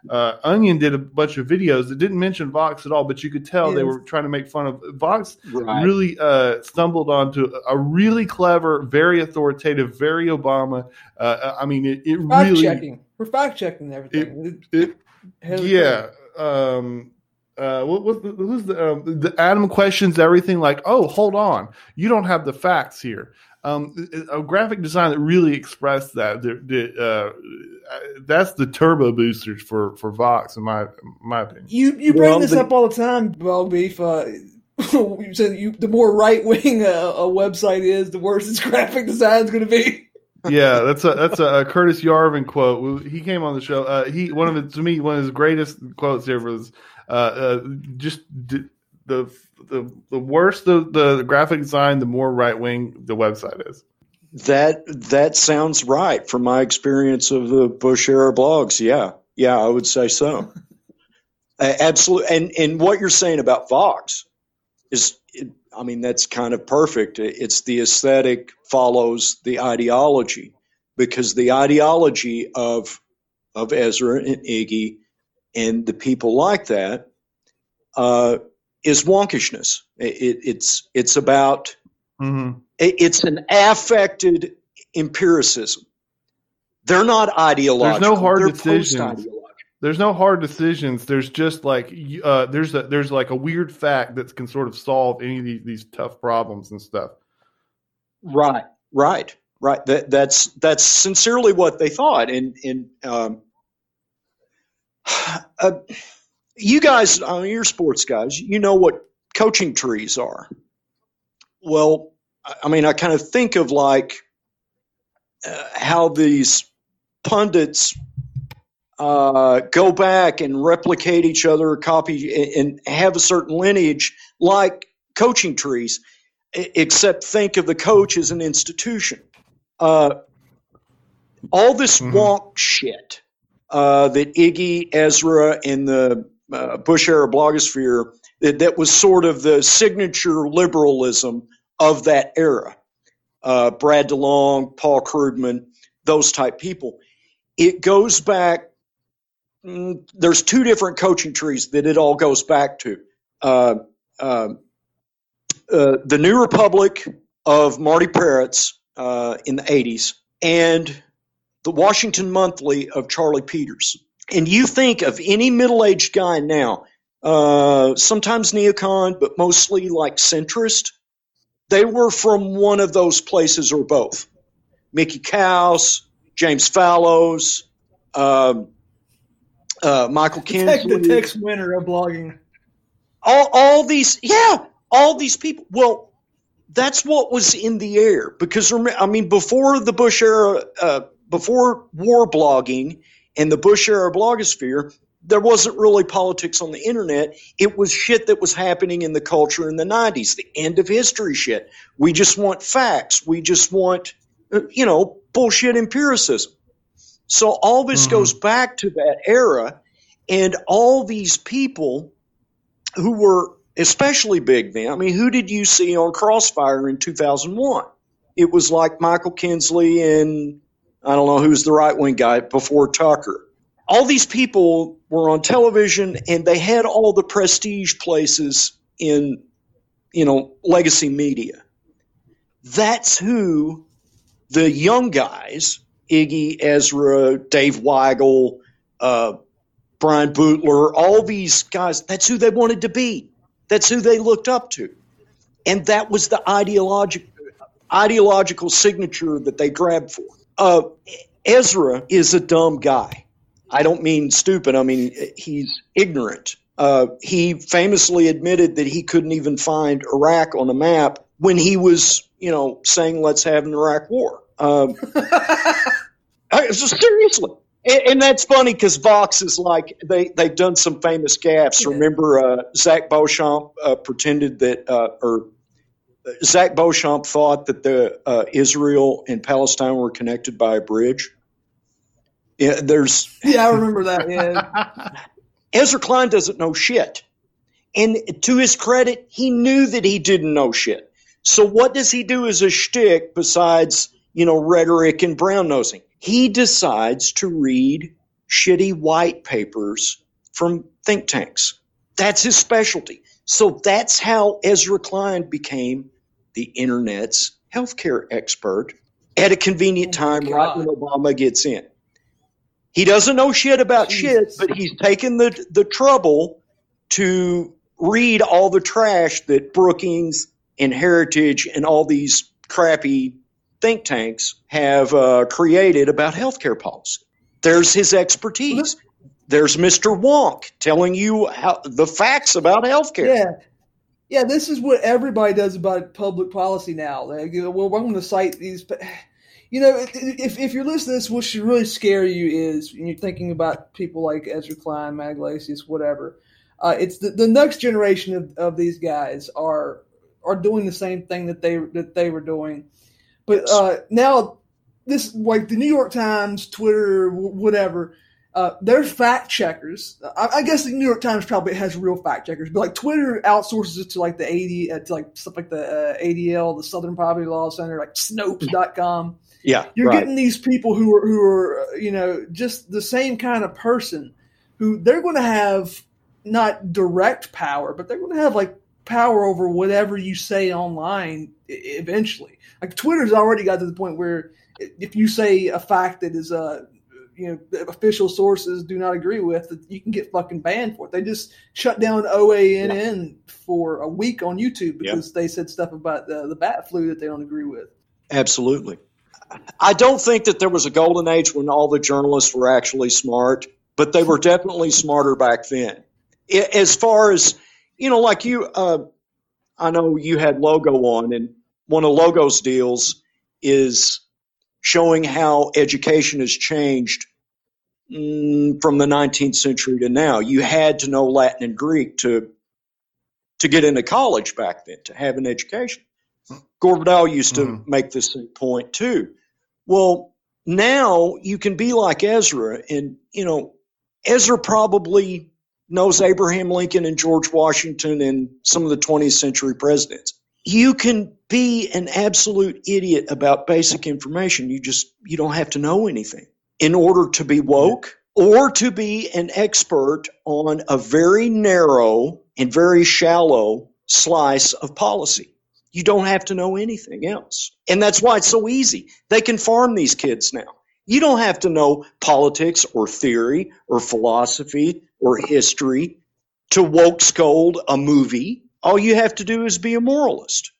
uh, Onion did a bunch of videos that didn't mention Vox at all, but you could tell yes. they were trying to make fun of Vox. Right. Really uh, stumbled onto a really clever, very authoritative, very Obama. Uh, I mean, it, it fact really checking. We're fact checking everything. It, it, yeah. Um, uh, what, what, who's the, um, the Adam questions everything like, oh, hold on, you don't have the facts here. Um, a graphic design that really expressed that. The, the, uh, that's the turbo boosters for, for Vox, in my my opinion. You you bring well, this the, up all the time, Ball Beef. Uh, you said you, the more right wing a, a website is, the worse its graphic design is going to be yeah, that's a that's a, a, Curtis Yarvin quote. He came on the show. Uh, he one of it to me one of his greatest quotes ever was uh, uh, just d- the the the worse the, the graphic design, the more right wing the website is. That that sounds right from my experience of the Bush era blogs. Yeah, yeah, I would say so. uh, absolutely, and and what you're saying about Vox is I mean, that's kind of perfect. It's the aesthetic follows the ideology because the ideology of of Ezra and Iggy and the people like that uh, is wonkishness. It, it's it's about mm-hmm. it, it's an affected empiricism. They're not ideological. There's no hard They're decisions there's no hard decisions. There's just like uh, there's a there's like a weird fact that can sort of solve any of these, these tough problems and stuff. Right, right, right. That that's that's sincerely what they thought. And and um, uh, you guys, I mean, you're sports guys. You know what coaching trees are. Well, I mean, I kind of think of like uh, how these pundits uh, go back and replicate each other, copy, and have a certain lineage like coaching trees, except think of the coach as an institution. Uh, all this mm-hmm. wonk shit uh, that Iggy, Ezra, and the uh, Bush era blogosphere that, that, was sort of the signature liberalism of that era. Uh, Brad DeLong, Paul Krugman, those type people. It goes back Mm, there's two different coaching trees that it all goes back to. Uh, uh, uh, the New Republic of Marty Peretz uh, in the 80s and the Washington Monthly of Charlie Peters. And you think of any middle aged guy now, uh, sometimes neocon, but mostly like centrist, they were from one of those places or both. Mickey Kaus, James Fallows, um, uh, Michael Kinsley, the Tex Winter of blogging. All, all these, yeah, all these people. Well, that's what was in the air because I mean, before the Bush era, uh, before war blogging and the Bush era blogosphere, there wasn't really politics on the internet. It was shit that was happening in the culture in the 90s, the end of history shit. We just want facts. We just want, you know, bullshit empiricism. So all this mm-hmm. goes back to that era, and all these people who were especially big then. I mean, who did you see on Crossfire in 2001? It was like Michael Kinsley and I don't know who's the right wing guy before Tucker. All these people were on television and they had all the prestige places in, you know, legacy media. That's who the young guys Iggy, Ezra, Dave Weigel, uh, Brian Beutler, all these guys, that's who they wanted to be. That's who they looked up to. And that was the ideological ideological signature that they grabbed for. Uh, Ezra is a dumb guy. I don't mean stupid. I mean he's ignorant. Uh, he famously admitted that he couldn't even find Iraq on a map when he was, you know, saying let's have an Iraq war. Um, seriously. And, and, that's funny because Vox is like they they've done some famous gaffes. Remember, uh, Zach Beauchamp uh, pretended that, uh, or Zach Beauchamp thought that the uh, Israel and Palestine were connected by a bridge. Yeah, there's. Yeah, I remember that. Yeah. Ezra Klein doesn't know shit, and to his credit, he knew that he didn't know shit. So what does he do as a shtick besides you know, rhetoric and brown nosing. He decides to read shitty white papers from think tanks. That's his specialty. So that's how Ezra Klein became the internet's healthcare expert at a convenient oh time right when Obama gets in. He doesn't know shit about Jesus. shit, but he's taken the the trouble to read all the trash that Brookings and Heritage and all these crappy think tanks have uh, created about healthcare policy. There's his expertise. There's Mr. Wonk telling you how, the facts about healthcare. Yeah. Yeah, this is what everybody does about public policy now. Like, you know, well, I'm going to cite these, but you know, if, if you're listening to this, what should really scare you is when you're thinking about people like Ezra Klein, Matt Yglesias, whatever. Uh, it's the, the next generation of, of these guys are are doing the same thing that they that they were doing, but uh, now this like the New York Times, Twitter, whatever uh, there's fact checkers. I, I, guess the New York Times probably has real fact checkers, but like Twitter outsources it to like the AD, uh, to like stuff like the uh, ADL, the Southern Poverty Law Center, like Snopes.com. Yeah, you're right. getting these people who are who are uh, you know just the same kind of person who they're going to have not direct power, but they're going to have like power over whatever you say online eventually. Like Twitter's already got to the point where if you say a fact that is uh you know official sources do not agree with, that you can get fucking banned for it. They just shut down OANN yeah. for a week on YouTube because they said stuff about the, the bat flu that they don't agree with. Absolutely. I don't think that there was a golden age when all the journalists were actually smart, but they were definitely smarter back then. As far as, you know, like you, uh, I know you had Logo on, and one of Logo's deals is showing how education has changed mm, from the 19th century to now. You had to know Latin and Greek to to get into college back then, to have an education. Gore Vidal used to mm. make this point too. Well, now you can be like Ezra, and you know, Ezra probably knows Abraham Lincoln and George Washington and some of the 20th century presidents you can be an absolute idiot about basic information. You just you don't have to know anything in order to be woke or to be an expert on a very narrow and very shallow slice of policy. You don't have to know anything else. And that's why it's so easy. They can farm these kids now. You don't have to know politics or theory or philosophy or history to woke scold a movie all you have to do is be a moralist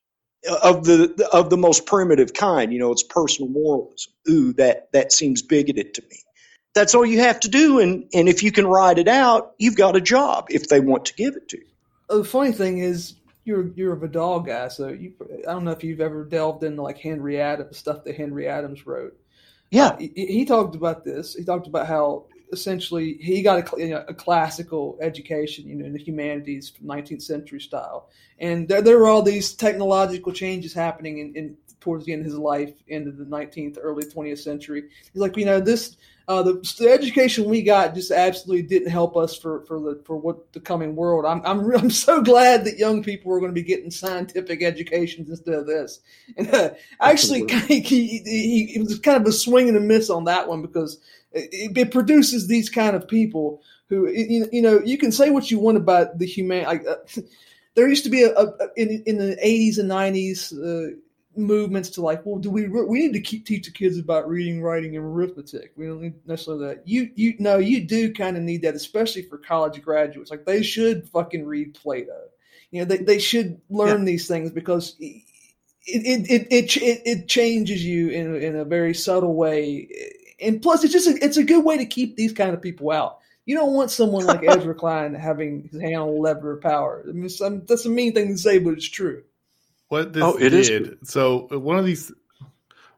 of the of the most primitive kind. You know, it's personal moralism. Ooh, that that seems bigoted to me. That's all you have to do, and and if you can write it out, you've got a job. If they want to give it to you. The funny thing is, you're you're a Vidal guy, so you I don't know if you've ever delved into like Henry Adams stuff that Henry Adams wrote. Yeah, uh, he, he, talked about this. He talked about how essentially he got a, you know, a, classical education, you know, in the humanities, from 19th century style, and there, there were all these technological changes happening in, in, towards the end of his life, into the 19th, early 20th century. He's like, you know, this uh, the, the, education we got just absolutely didn't help us for for the for what the coming world. I'm I'm I'm so glad that young people are going to be getting scientific educations instead of this. And uh, actually, he, he, he, he was kind of a swing and a miss on that one because it, it produces these kind of people who you, you know you can say what you want about the human. Like, uh, there used to be a, a, in in the eighties and nineties uh, movements to like, well, do we we need to keep teach the kids about reading, writing, and arithmetic? We don't need necessarily that. You you know you do kind of need that, especially for college graduates. Like they should fucking read Plato. You know they they should learn yeah. these things because. It it, it, it, it, it changes you in, in a very subtle way and plus it's just a, it's a good way to keep these kind of people out. You don't want someone like Ezra Klein having his hand on the lever of power. I mean, some, that's a mean thing to say, but it's true. What this oh, it did. Is. So one of these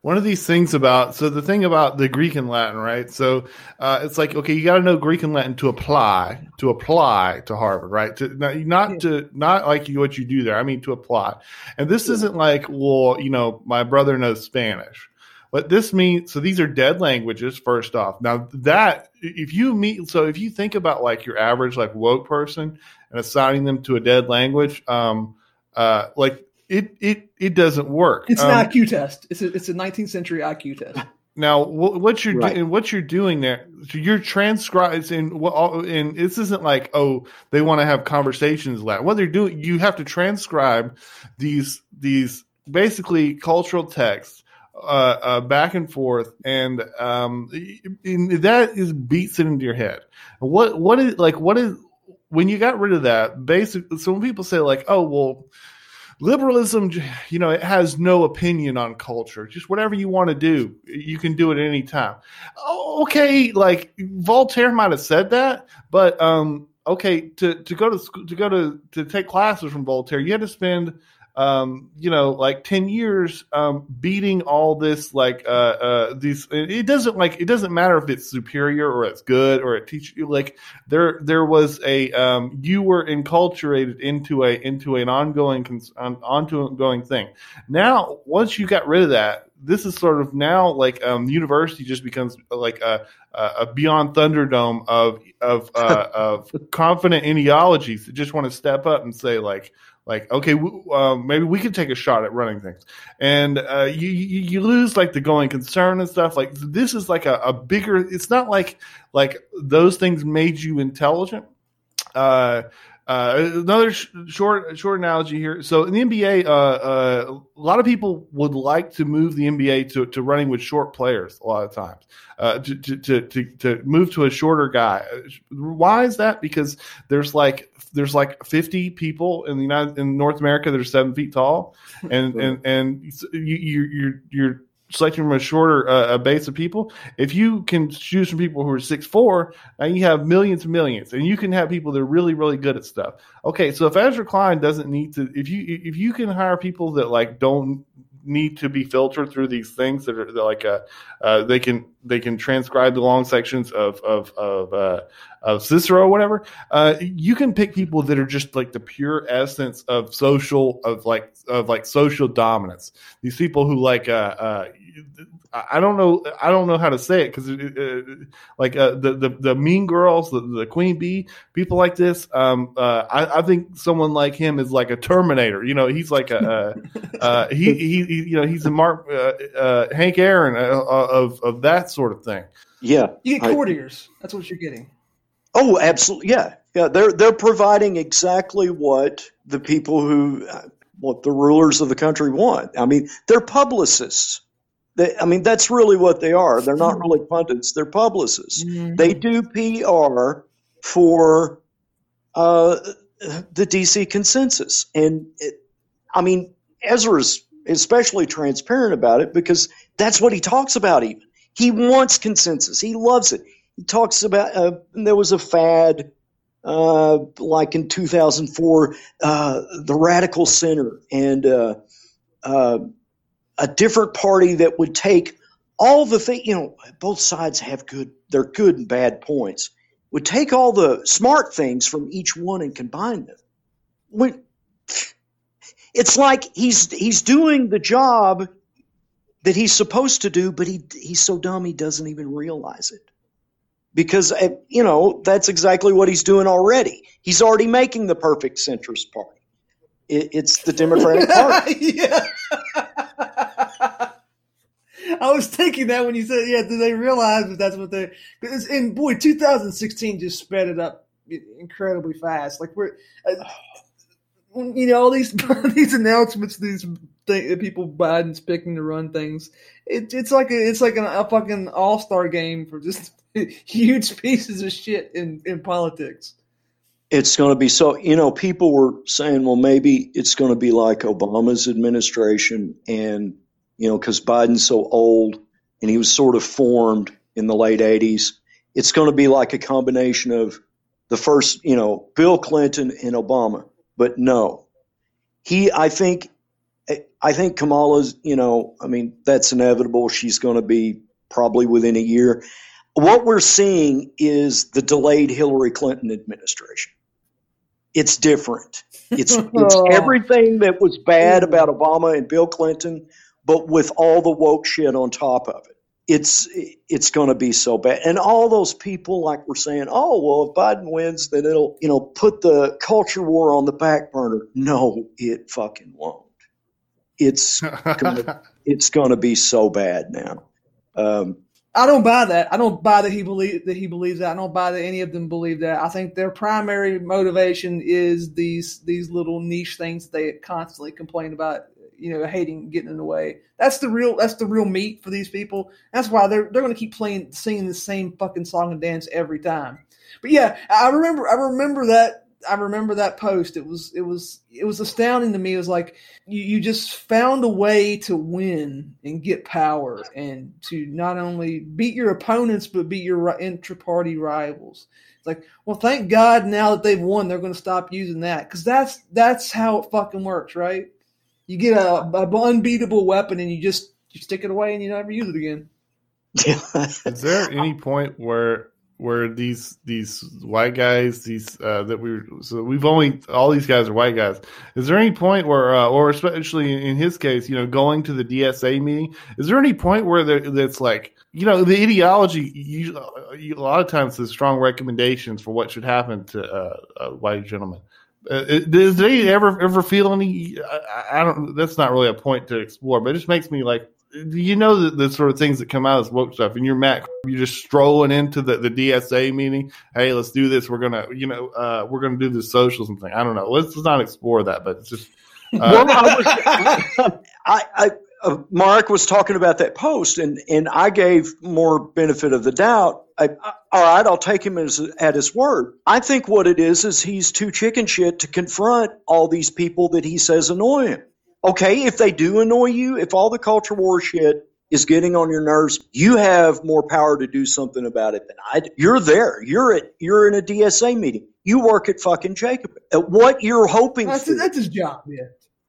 one of these things about so the thing about the Greek and Latin, right? So uh, it's like okay, you got to know Greek and Latin to apply to apply to Harvard, right? To, not yeah. to not like what you do there. I mean to apply. And this yeah. isn't like well, you know, my brother knows Spanish. What this means, so these are dead languages, first off. Now, that, if you meet, so if you think about like your average, like woke person and assigning them to a dead language, um, uh, like it, it, it doesn't work. It's um, an IQ test. It's a, it's a 19th century IQ test. Now, what you're right. doing, what you're doing there, so you're transcribing, and and this isn't like, oh, they want to have conversations. Latin. What they're doing, you have to transcribe these these basically cultural texts uh, uh, back and forth, and um, that is beats it into your head. What what is like what is when you got rid of that, basically, so when people say like, "Oh, well." liberalism you know it has no opinion on culture just whatever you want to do you can do it at any time oh, okay like voltaire might have said that but um okay to to go to school to go to to take classes from voltaire you had to spend um, you know, like 10 years um, beating all this, like, uh, uh, these, it doesn't like, it doesn't matter if it's superior or it's good or it teaches you, like, there, there was a, um, you were enculturated into a, into an ongoing, cons- on, ongoing thing. Now, once you got rid of that, this is sort of now like um, university just becomes like a, a beyond Thunderdome of of uh, of confident ideologies that just want to step up and say like like okay uh, maybe we could take a shot at running things. And uh, you, you, lose like the going concern and stuff. Like this is like a, a bigger it's not like like those things made you intelligent. Uh, uh, another sh- short short analogy here. So in the NBA, uh, uh, a lot of people would like to move the NBA to, to running with short players a lot of times. Uh, to, to, to, to move to a shorter guy. Why is that? Because there's like there's like 50 people in the United in North America that are seven feet tall, and and and you, you you're you're selecting from a shorter uh, a base of people. If you can choose from people who are six four, now you have millions and millions, and you can have people that are really really good at stuff. Okay, so if Ezra Klein doesn't need to, if you if you can hire people that like don't need to be filtered through these things that are like a, uh, uh, they can they can transcribe the long sections of of of, uh, of Cicero or whatever. Uh, you can pick people that are just like the pure essence of social of like of like social dominance. These people who like uh, uh, I don't know. I don't know how to say it because, uh, like uh, the, the the Mean Girls, the, the Queen Bee, people like this. Um, uh, I, I, think someone like him is like a Terminator. You know, he's like a uh, he, he, he you know he's a Mark uh, uh, Hank Aaron of of that sort of thing. Yeah, you get courtiers. I, That's what you're getting. Oh, absolutely. Yeah, yeah. They're they're providing exactly what the people who what the rulers of the country want. I mean, they're publicists they, I mean, that's really what they are. They're not really pundits, they're publicists. Mm-hmm. They do PR for uh, the DC consensus. And it, I mean, Ezra's especially transparent about it because that's what he talks about, even. He wants consensus, he loves it. He talks about, uh, there was a fad. Uh, like in 2004, uh, the radical center and uh, uh, a different party that would take all the things, you know both sides have good they're good and bad points would take all the smart things from each one and combine them. When, it's like he's he's doing the job that he's supposed to do but he he's so dumb he doesn't even realize it. Because uh, you know that's exactly what he's doing already. He's already making the perfect centrist party. It, it's the democratic party. Yeah I was thinking that when you said, yeah, do they realize that that's what they're? And boy, 2016 just sped it up incredibly fast. Like we're, uh, you know, all these these announcements, these th- people Biden's picking to run things. It, it's like a, it's like an, a fucking all star game for just huge pieces of shit in in politics. It's going to be so. You know, people were saying, well, maybe it's going to be like Obama's administration and you know, because Biden's so old and he was sort of formed in the late 80s. It's going to be like a combination of the first, you know, Bill Clinton and Obama. But no, he, I think, I think Kamala's, you know, I mean, that's inevitable. She's going to be probably within a year. What we're seeing is the delayed Hillary Clinton administration. It's different. It's, it's oh. everything that was bad mm. about Obama and Bill Clinton but with all the woke shit on top of it it's it's going to be so bad. And all those people, like we're saying, oh well, if Biden wins, then it'll you know put the culture war on the back burner. No, it fucking won't. It's gonna, it's going to be so bad now. Um, I don't buy that. I don't buy that he believe that he believes that. I don't buy that any of them believe that. I think their primary motivation is these these little niche things they constantly complain about you know, hating getting in the way. That's the real that's the real meat for these people. That's why they're they're going to keep playing singing the same fucking song and dance every time. But yeah, I remember I remember that I remember that post. It was it was it was astounding to me. It was like you, you just found a way to win and get power and to not only beat your opponents but beat your intra-party rivals. It's like, well, thank God now that they've won, they're going to stop using that because that's that's how it fucking works, right? You get a, a unbeatable weapon and you just you stick it away and you never use it again. Is there any point where where these these white guys, these uh, that we so we've only all these guys are white guys. Is there any point where, uh, or especially in his case, you know, going to the DSA meeting, is there any point where there, that's like, you know, the ideology? You, you, a lot of times, there's strong recommendations for what should happen to uh, a white gentleman. Uh, does they ever ever feel any? I, I don't. That's not really a point to explore, but it just makes me like you know the, the, sort of things that come out as woke stuff, and you're Matt, you're just strolling into the, the DSA meeting. Hey, let's do this. We're gonna, you know, uh, we're gonna do the socialism thing. I don't know. Let's, let's not explore that, but it's just. Uh, well, I, was, I, I uh, Mark was talking about that post, and and I gave more benefit of the doubt. I, all right, I'll take him as, at his word. I think what it is is he's too chicken shit to confront all these people that he says annoy him okay, if they do annoy you, if all the culture war shit is getting on your nerves, you have more power to do something about it than I do. You're there. You're at you're in a DSA meeting. You work at fucking Jacob. At what you're hoping that's, for. That's his job, yeah.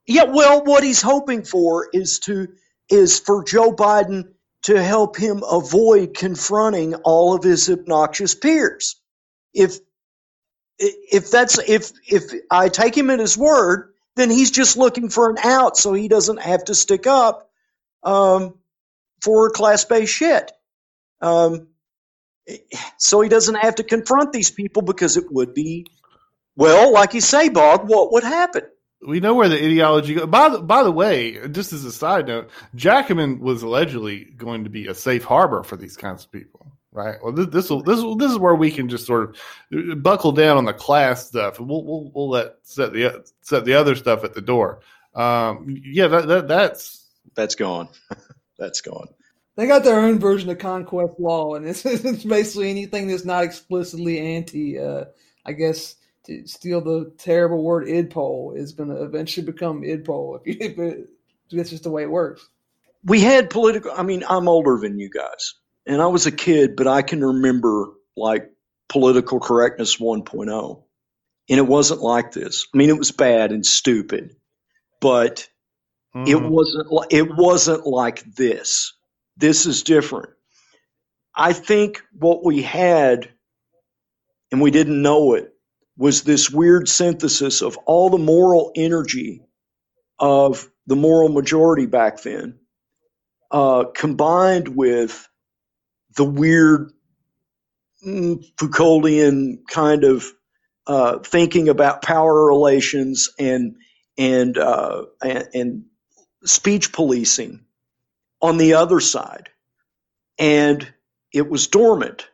Yeah, well, what he's hoping for is to is for Joe Biden to help him avoid confronting all of his obnoxious peers. If if that's if if I take him at his word, then he's just looking for an out so he doesn't have to stick up um, for class based shit. Um, so he doesn't have to confront these people because it would be, well, like you say, Bob, what would happen? We know where the ideology goes. By the, by the way, just as a side note, Jacobin was allegedly going to be a safe harbor for these kinds of people right? Well, this this will, this will, this is where we can just sort of buckle down on the class stuff, and we'll we'll, we'll let set the set the other stuff at the door. Um, yeah, that, that that's that's gone. that's gone. They got their own version of conquest law, and it's, it's basically anything that's not explicitly anti. Uh, I guess to steal the terrible word idpol is going to eventually become idpol if, if it, that's just the way it works. We had political. I mean, I'm older than you guys and I was a kid, but I can remember like political correctness 1.0. And it wasn't like this. I mean, it was bad and stupid, but mm-hmm. it wasn't, it wasn't like this. This is different. I think what we had, and we didn't know it, was this weird synthesis of all the moral energy of the moral majority back then, uh, combined with the weird mm, Foucauldian kind of uh, thinking about power relations and and, uh, and and speech policing on the other side, and it was dormant.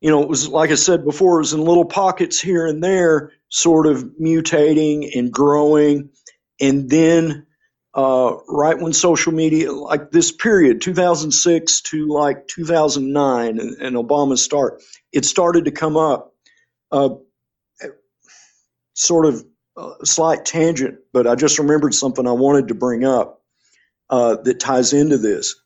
You know, it was like I said before, it was in little pockets here and there, sort of mutating and growing, and then uh, right when social media, like this period, 2006 to like 2009 and, and Obama's start, it started to come up. Uh, sort of a slight tangent, but I just remembered something I wanted to bring up uh, that ties into this.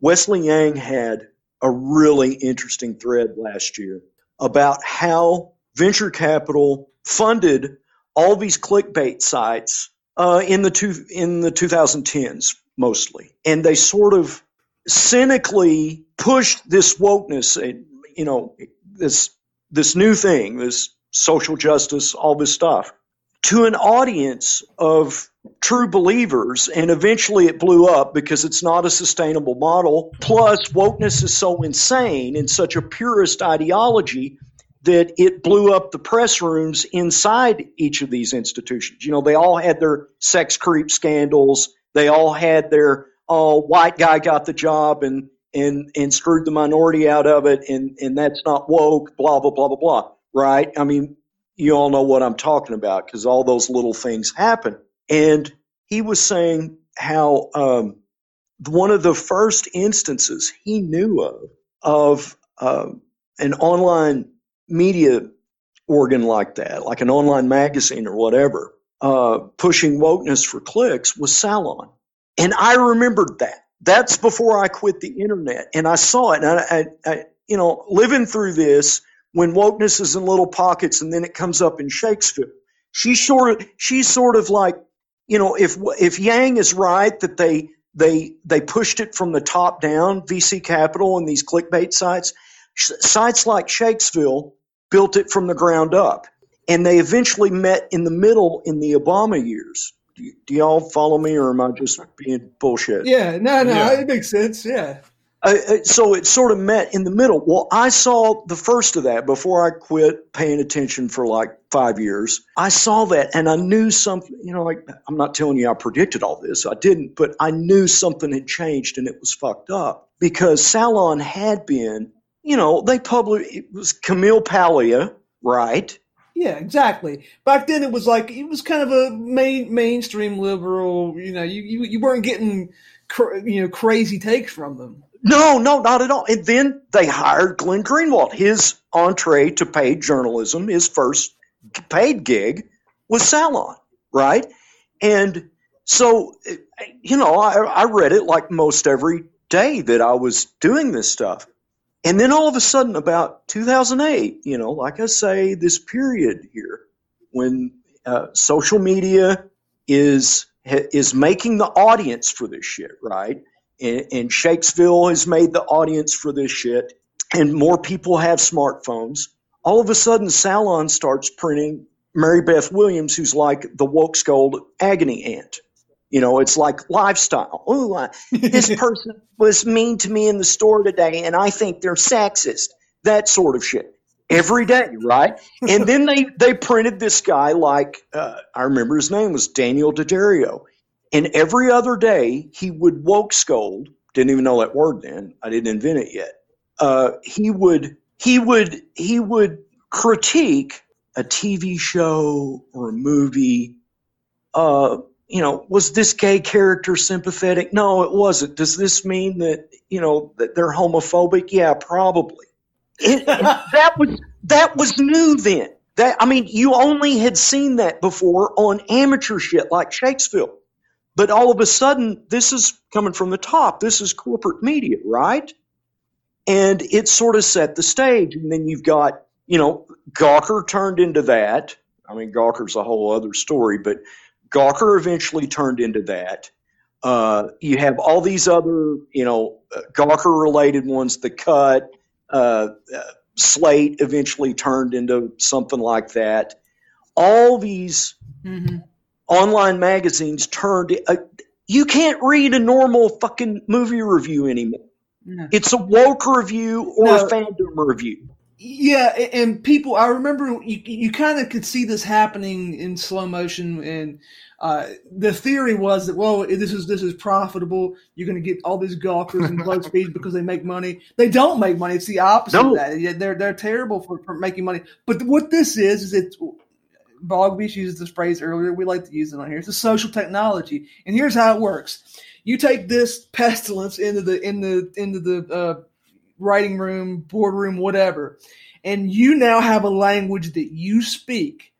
Wesley Yang had a really interesting thread last year about how venture capital funded all these clickbait sites uh, in the two in the 2010s mostly, and they sort of cynically pushed this wokeness, uh, you know, this this new thing, this social justice, all this stuff, to an audience of true believers, and eventually it blew up because it's not a sustainable model. Plus, wokeness is so insane and such a purist ideology that it blew up the press rooms inside each of these institutions. You know, they all had their sex creep scandals. They all had their oh, white guy got the job and and and screwed the minority out of it, and and that's not woke. Blah blah blah blah blah. Right? I mean, you all know what I'm talking about because all those little things happen. And he was saying how um, one of the first instances he knew of of uh, an online media organ like that, like an online magazine or whatever, uh, pushing wokeness for clicks was Salon. And I remembered that. That's before I quit the internet. And I saw it. And I, I, I, you know, living through this when wokeness is in little pockets and then it comes up in Shakesville. She's sort of, she's sort of like, you know, if, if Yang is right that they, they, they pushed it from the top down, VC Capital and these clickbait sites, sites like Shakesville built it from the ground up. And they eventually met in the middle in the Obama years. Do, do y'all follow me or am I just being bullshit? Yeah, no, no, Yeah. it makes sense. Yeah. Uh, uh, so it sort of met in the middle. Well, I saw the first of that before I quit paying attention for like five years. I saw that and I knew something, you know, like I'm not telling you I predicted all this. I didn't, but I knew something had changed and it was fucked up because Salon had been, you know, they published, it was Camille Paglia, right? Yeah, exactly. Back then, it was like it was kind of a main mainstream liberal. You know, you you, you weren't getting cr- you know crazy takes from them. No, no, not at all. And then they hired Glenn Greenwald. His entree to paid journalism, his first paid gig was Salon, right? And so, you know, I, I read it like most every day that I was doing this stuff. And then all of a sudden, about 2008, you know, like I say, this period here when uh, social media is is making the audience for this shit, right? And, and Shakesville has made the audience for this shit, and more people have smartphones. All of a sudden, Salon starts printing Mary Beth Williams, who's like the woke scold agony aunt. You know, it's like lifestyle. Ooh, I, this person was mean to me in the store today, and I think they're sexist. That sort of shit every day, right? and then they they printed this guy like uh, I remember his name was Daniel D'Addario, and every other day he would woke scold. Didn't even know that word then. I didn't invent it yet. Uh, he would he would he would critique a TV show or a movie. Uh, you know, was this gay character sympathetic? No, it wasn't. Does this mean that you know that they're homophobic? Yeah, probably. It, that was that was new then. That I mean, you only had seen that before on amateur shit like Shakesville. But all of a sudden, this is coming from the top. This is corporate media, right? And it sort of set the stage. And then you've got, you know, Gawker turned into that. I mean, Gawker's a whole other story, but Gawker eventually turned into that. Uh, you have all these other, you know, Gawker related ones, The Cut, uh, uh, Slate eventually turned into something like that. All these Mm-hmm. Online magazines turned. Uh, you can't read a normal fucking movie review anymore. No. It's a woke review or No. a fandom review. Yeah, and people, I remember you, you kind of could see this happening in slow motion, and uh, the theory was that well, this is this is profitable. You're going to get all these gawkers and BuzzFeeds because they make money. They don't make money. It's the opposite No. of that. They're they're terrible for, for making money. But what this is is it. Bogbeach used this phrase earlier. We like to use it on here. It's a social technology, and here's how it works: you take this pestilence into the in the into the uh, writing room, boardroom, whatever, and you now have a language that you speak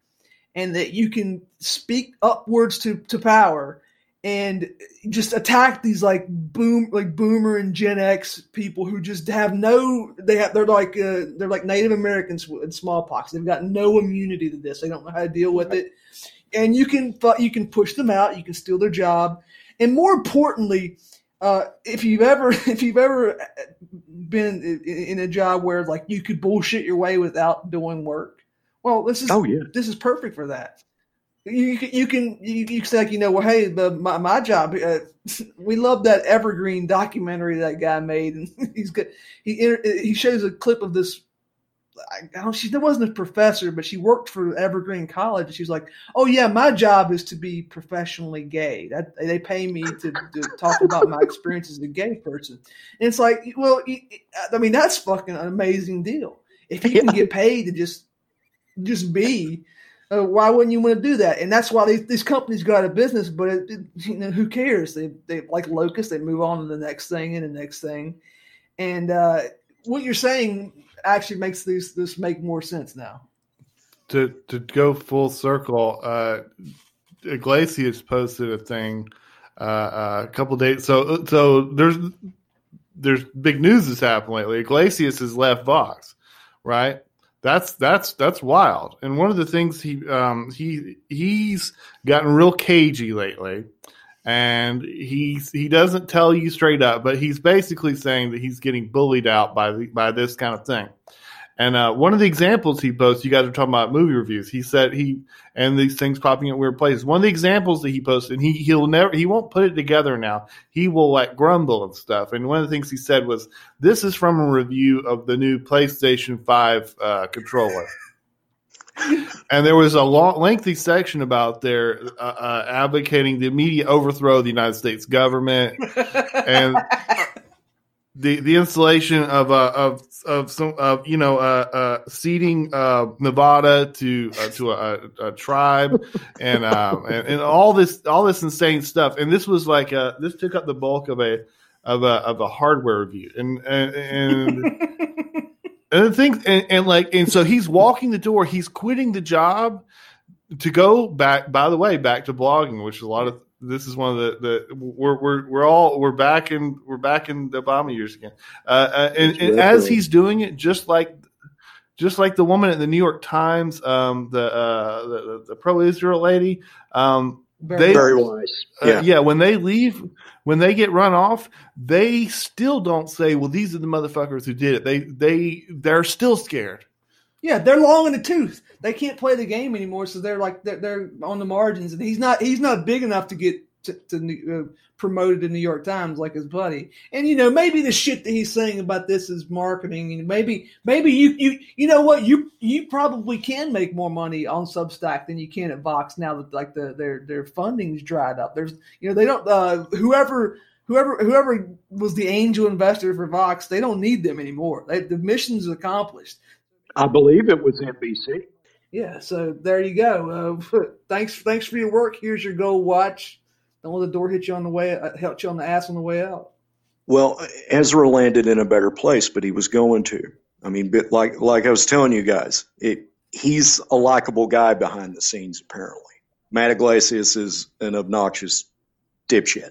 and that you can speak upwards to, to power and just attack these like boom like boomer and gen x people who just have no they have they're like uh, they're like native americans with smallpox. They've got no immunity to this. They don't know how to deal with it. And you can you can push them out. You can steal their job. And more importantly uh, if you've ever if you've ever been in, in a job where like you could bullshit your way without doing work well this is Oh yeah. this is perfect for that. You can you can you, you can say like you know well hey the, my my job uh, we love that Evergreen documentary that guy made and he's good. He he shows a clip of this I don't she there wasn't a professor but she worked for Evergreen College and she's like oh yeah my job is to be professionally gay. That they pay me to, to talk about my experience as a gay person. And it's like well I mean that's fucking an amazing deal. If you can get paid to just just be Uh, why wouldn't you want to do that? And that's why these, these companies go out of business. But it, it, you know, who cares? They they like Locust. They move on to the next thing and the next thing. And uh, what you're saying actually makes this this make more sense now. To to go full circle, uh, Yglesias posted a thing uh, uh, a couple days. So so there's there's big news that's happened lately. Yglesias has left Vox, right? That's that's that's wild. And one of the things he um, he he's gotten real cagey lately, and he's he doesn't tell you straight up, but he's basically saying that he's getting bullied out by the, by this kind of thing. And uh, one of the examples he posts, you guys are talking about movie reviews. He said he and these things popping at weird places. One of the examples that he posted, and he he'll never he won't put it together now. He will like grumble and stuff. And one of the things he said was, "This is from a review of the new PlayStation Five uh, controller." and there was a long, lengthy section about their uh, uh, advocating the immediate overthrow of the United States government and the the installation of uh, of of some of you know uh, uh, ceding uh, Nevada to uh, to a, a, tribe and, um, and and all this all this insane stuff. And this was like a, this took up the bulk of a of a of a hardware review and and. and And the thing, and, and like, and so he's walking the door. He's quitting the job to go back. By the way, back to blogging, which is a lot of this is one of the, the we're, we're we're all we're back in we're back in the Obama years again. Uh, uh, and, and as he's doing it, just like just like the woman at the New York Times, um, the, uh, the, the pro Israel lady, um, very, they, Bari Weiss. Yeah. Uh, yeah, when they leave, when they get run off, they still don't say, "Well, these are the motherfuckers who did it." They they they're still scared. Yeah, they're long in the tooth. They can't play the game anymore, so they're like they're, they're on the margins, and he's not he's not big enough to get to, to uh, promoted in New York Times like his buddy. And you know, maybe the shit that he's saying about this is marketing, and maybe maybe you you you know what you you probably can make more money on Substack than you can at Vox now that like the their their funding's dried up. There's you know they don't uh, whoever whoever whoever was the angel investor for Vox, they don't need them anymore. They, the mission's accomplished. I believe it was NBC. Yeah, so there you go. Uh, thanks, thanks for your work. Here's your gold watch. Don't let the door hit you on the way, uh, hit you on the ass on the way out. Well, Ezra landed in a better place, but he was going to. I mean, but like like I was telling you guys, it, he's a likable guy behind the scenes. Apparently, Matt Yglesias is an obnoxious dipshit.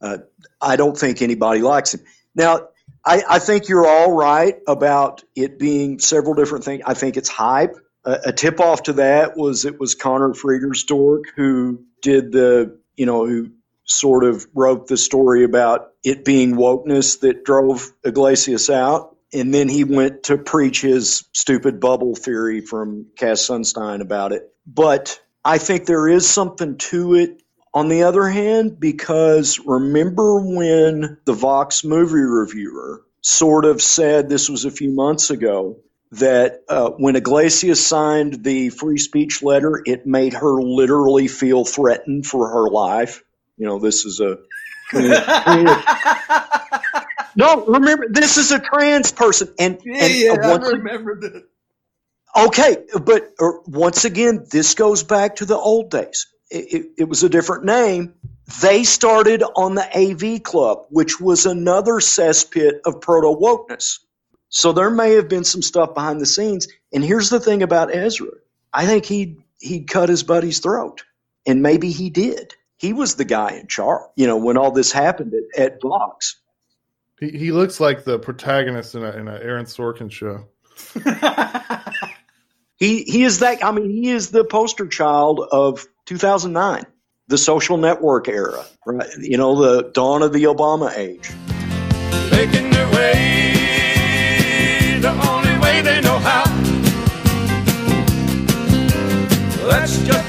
Uh, I don't think anybody likes him. Now, I, I, think you're all right about it being several different things. I think it's hype. A, a tip off to that was it was Conor Friedersdorf who did the, you know, who sort of wrote the story about it being wokeness that drove Yglesias out. And then he went to preach his stupid bubble theory from Cass Sunstein about it. But I think there is something to it on the other hand, because remember when the Vox movie reviewer sort of said this was a few months ago that uh, when Yglesias signed the free speech letter, it made her literally feel threatened for her life. You know, this is a. no, remember, this is a trans person. And, yeah, and yeah, I remember that. Okay, but uh, once again, this goes back to the old days it, it was a different name. They started on the AV Club, which was another cesspit of proto wokeness. So there may have been some stuff behind the scenes. And here's the thing about Ezra I think he he cut his buddy's throat, and maybe he did. He was the guy in charge, you know, when all this happened at, at Vox. He, he looks like the protagonist in a, in an Aaron Sorkin show. he he is that. I mean, he is the poster child of 2009, the social network era, right? You know, the dawn of the Obama age. Making their way the only way they know how. Just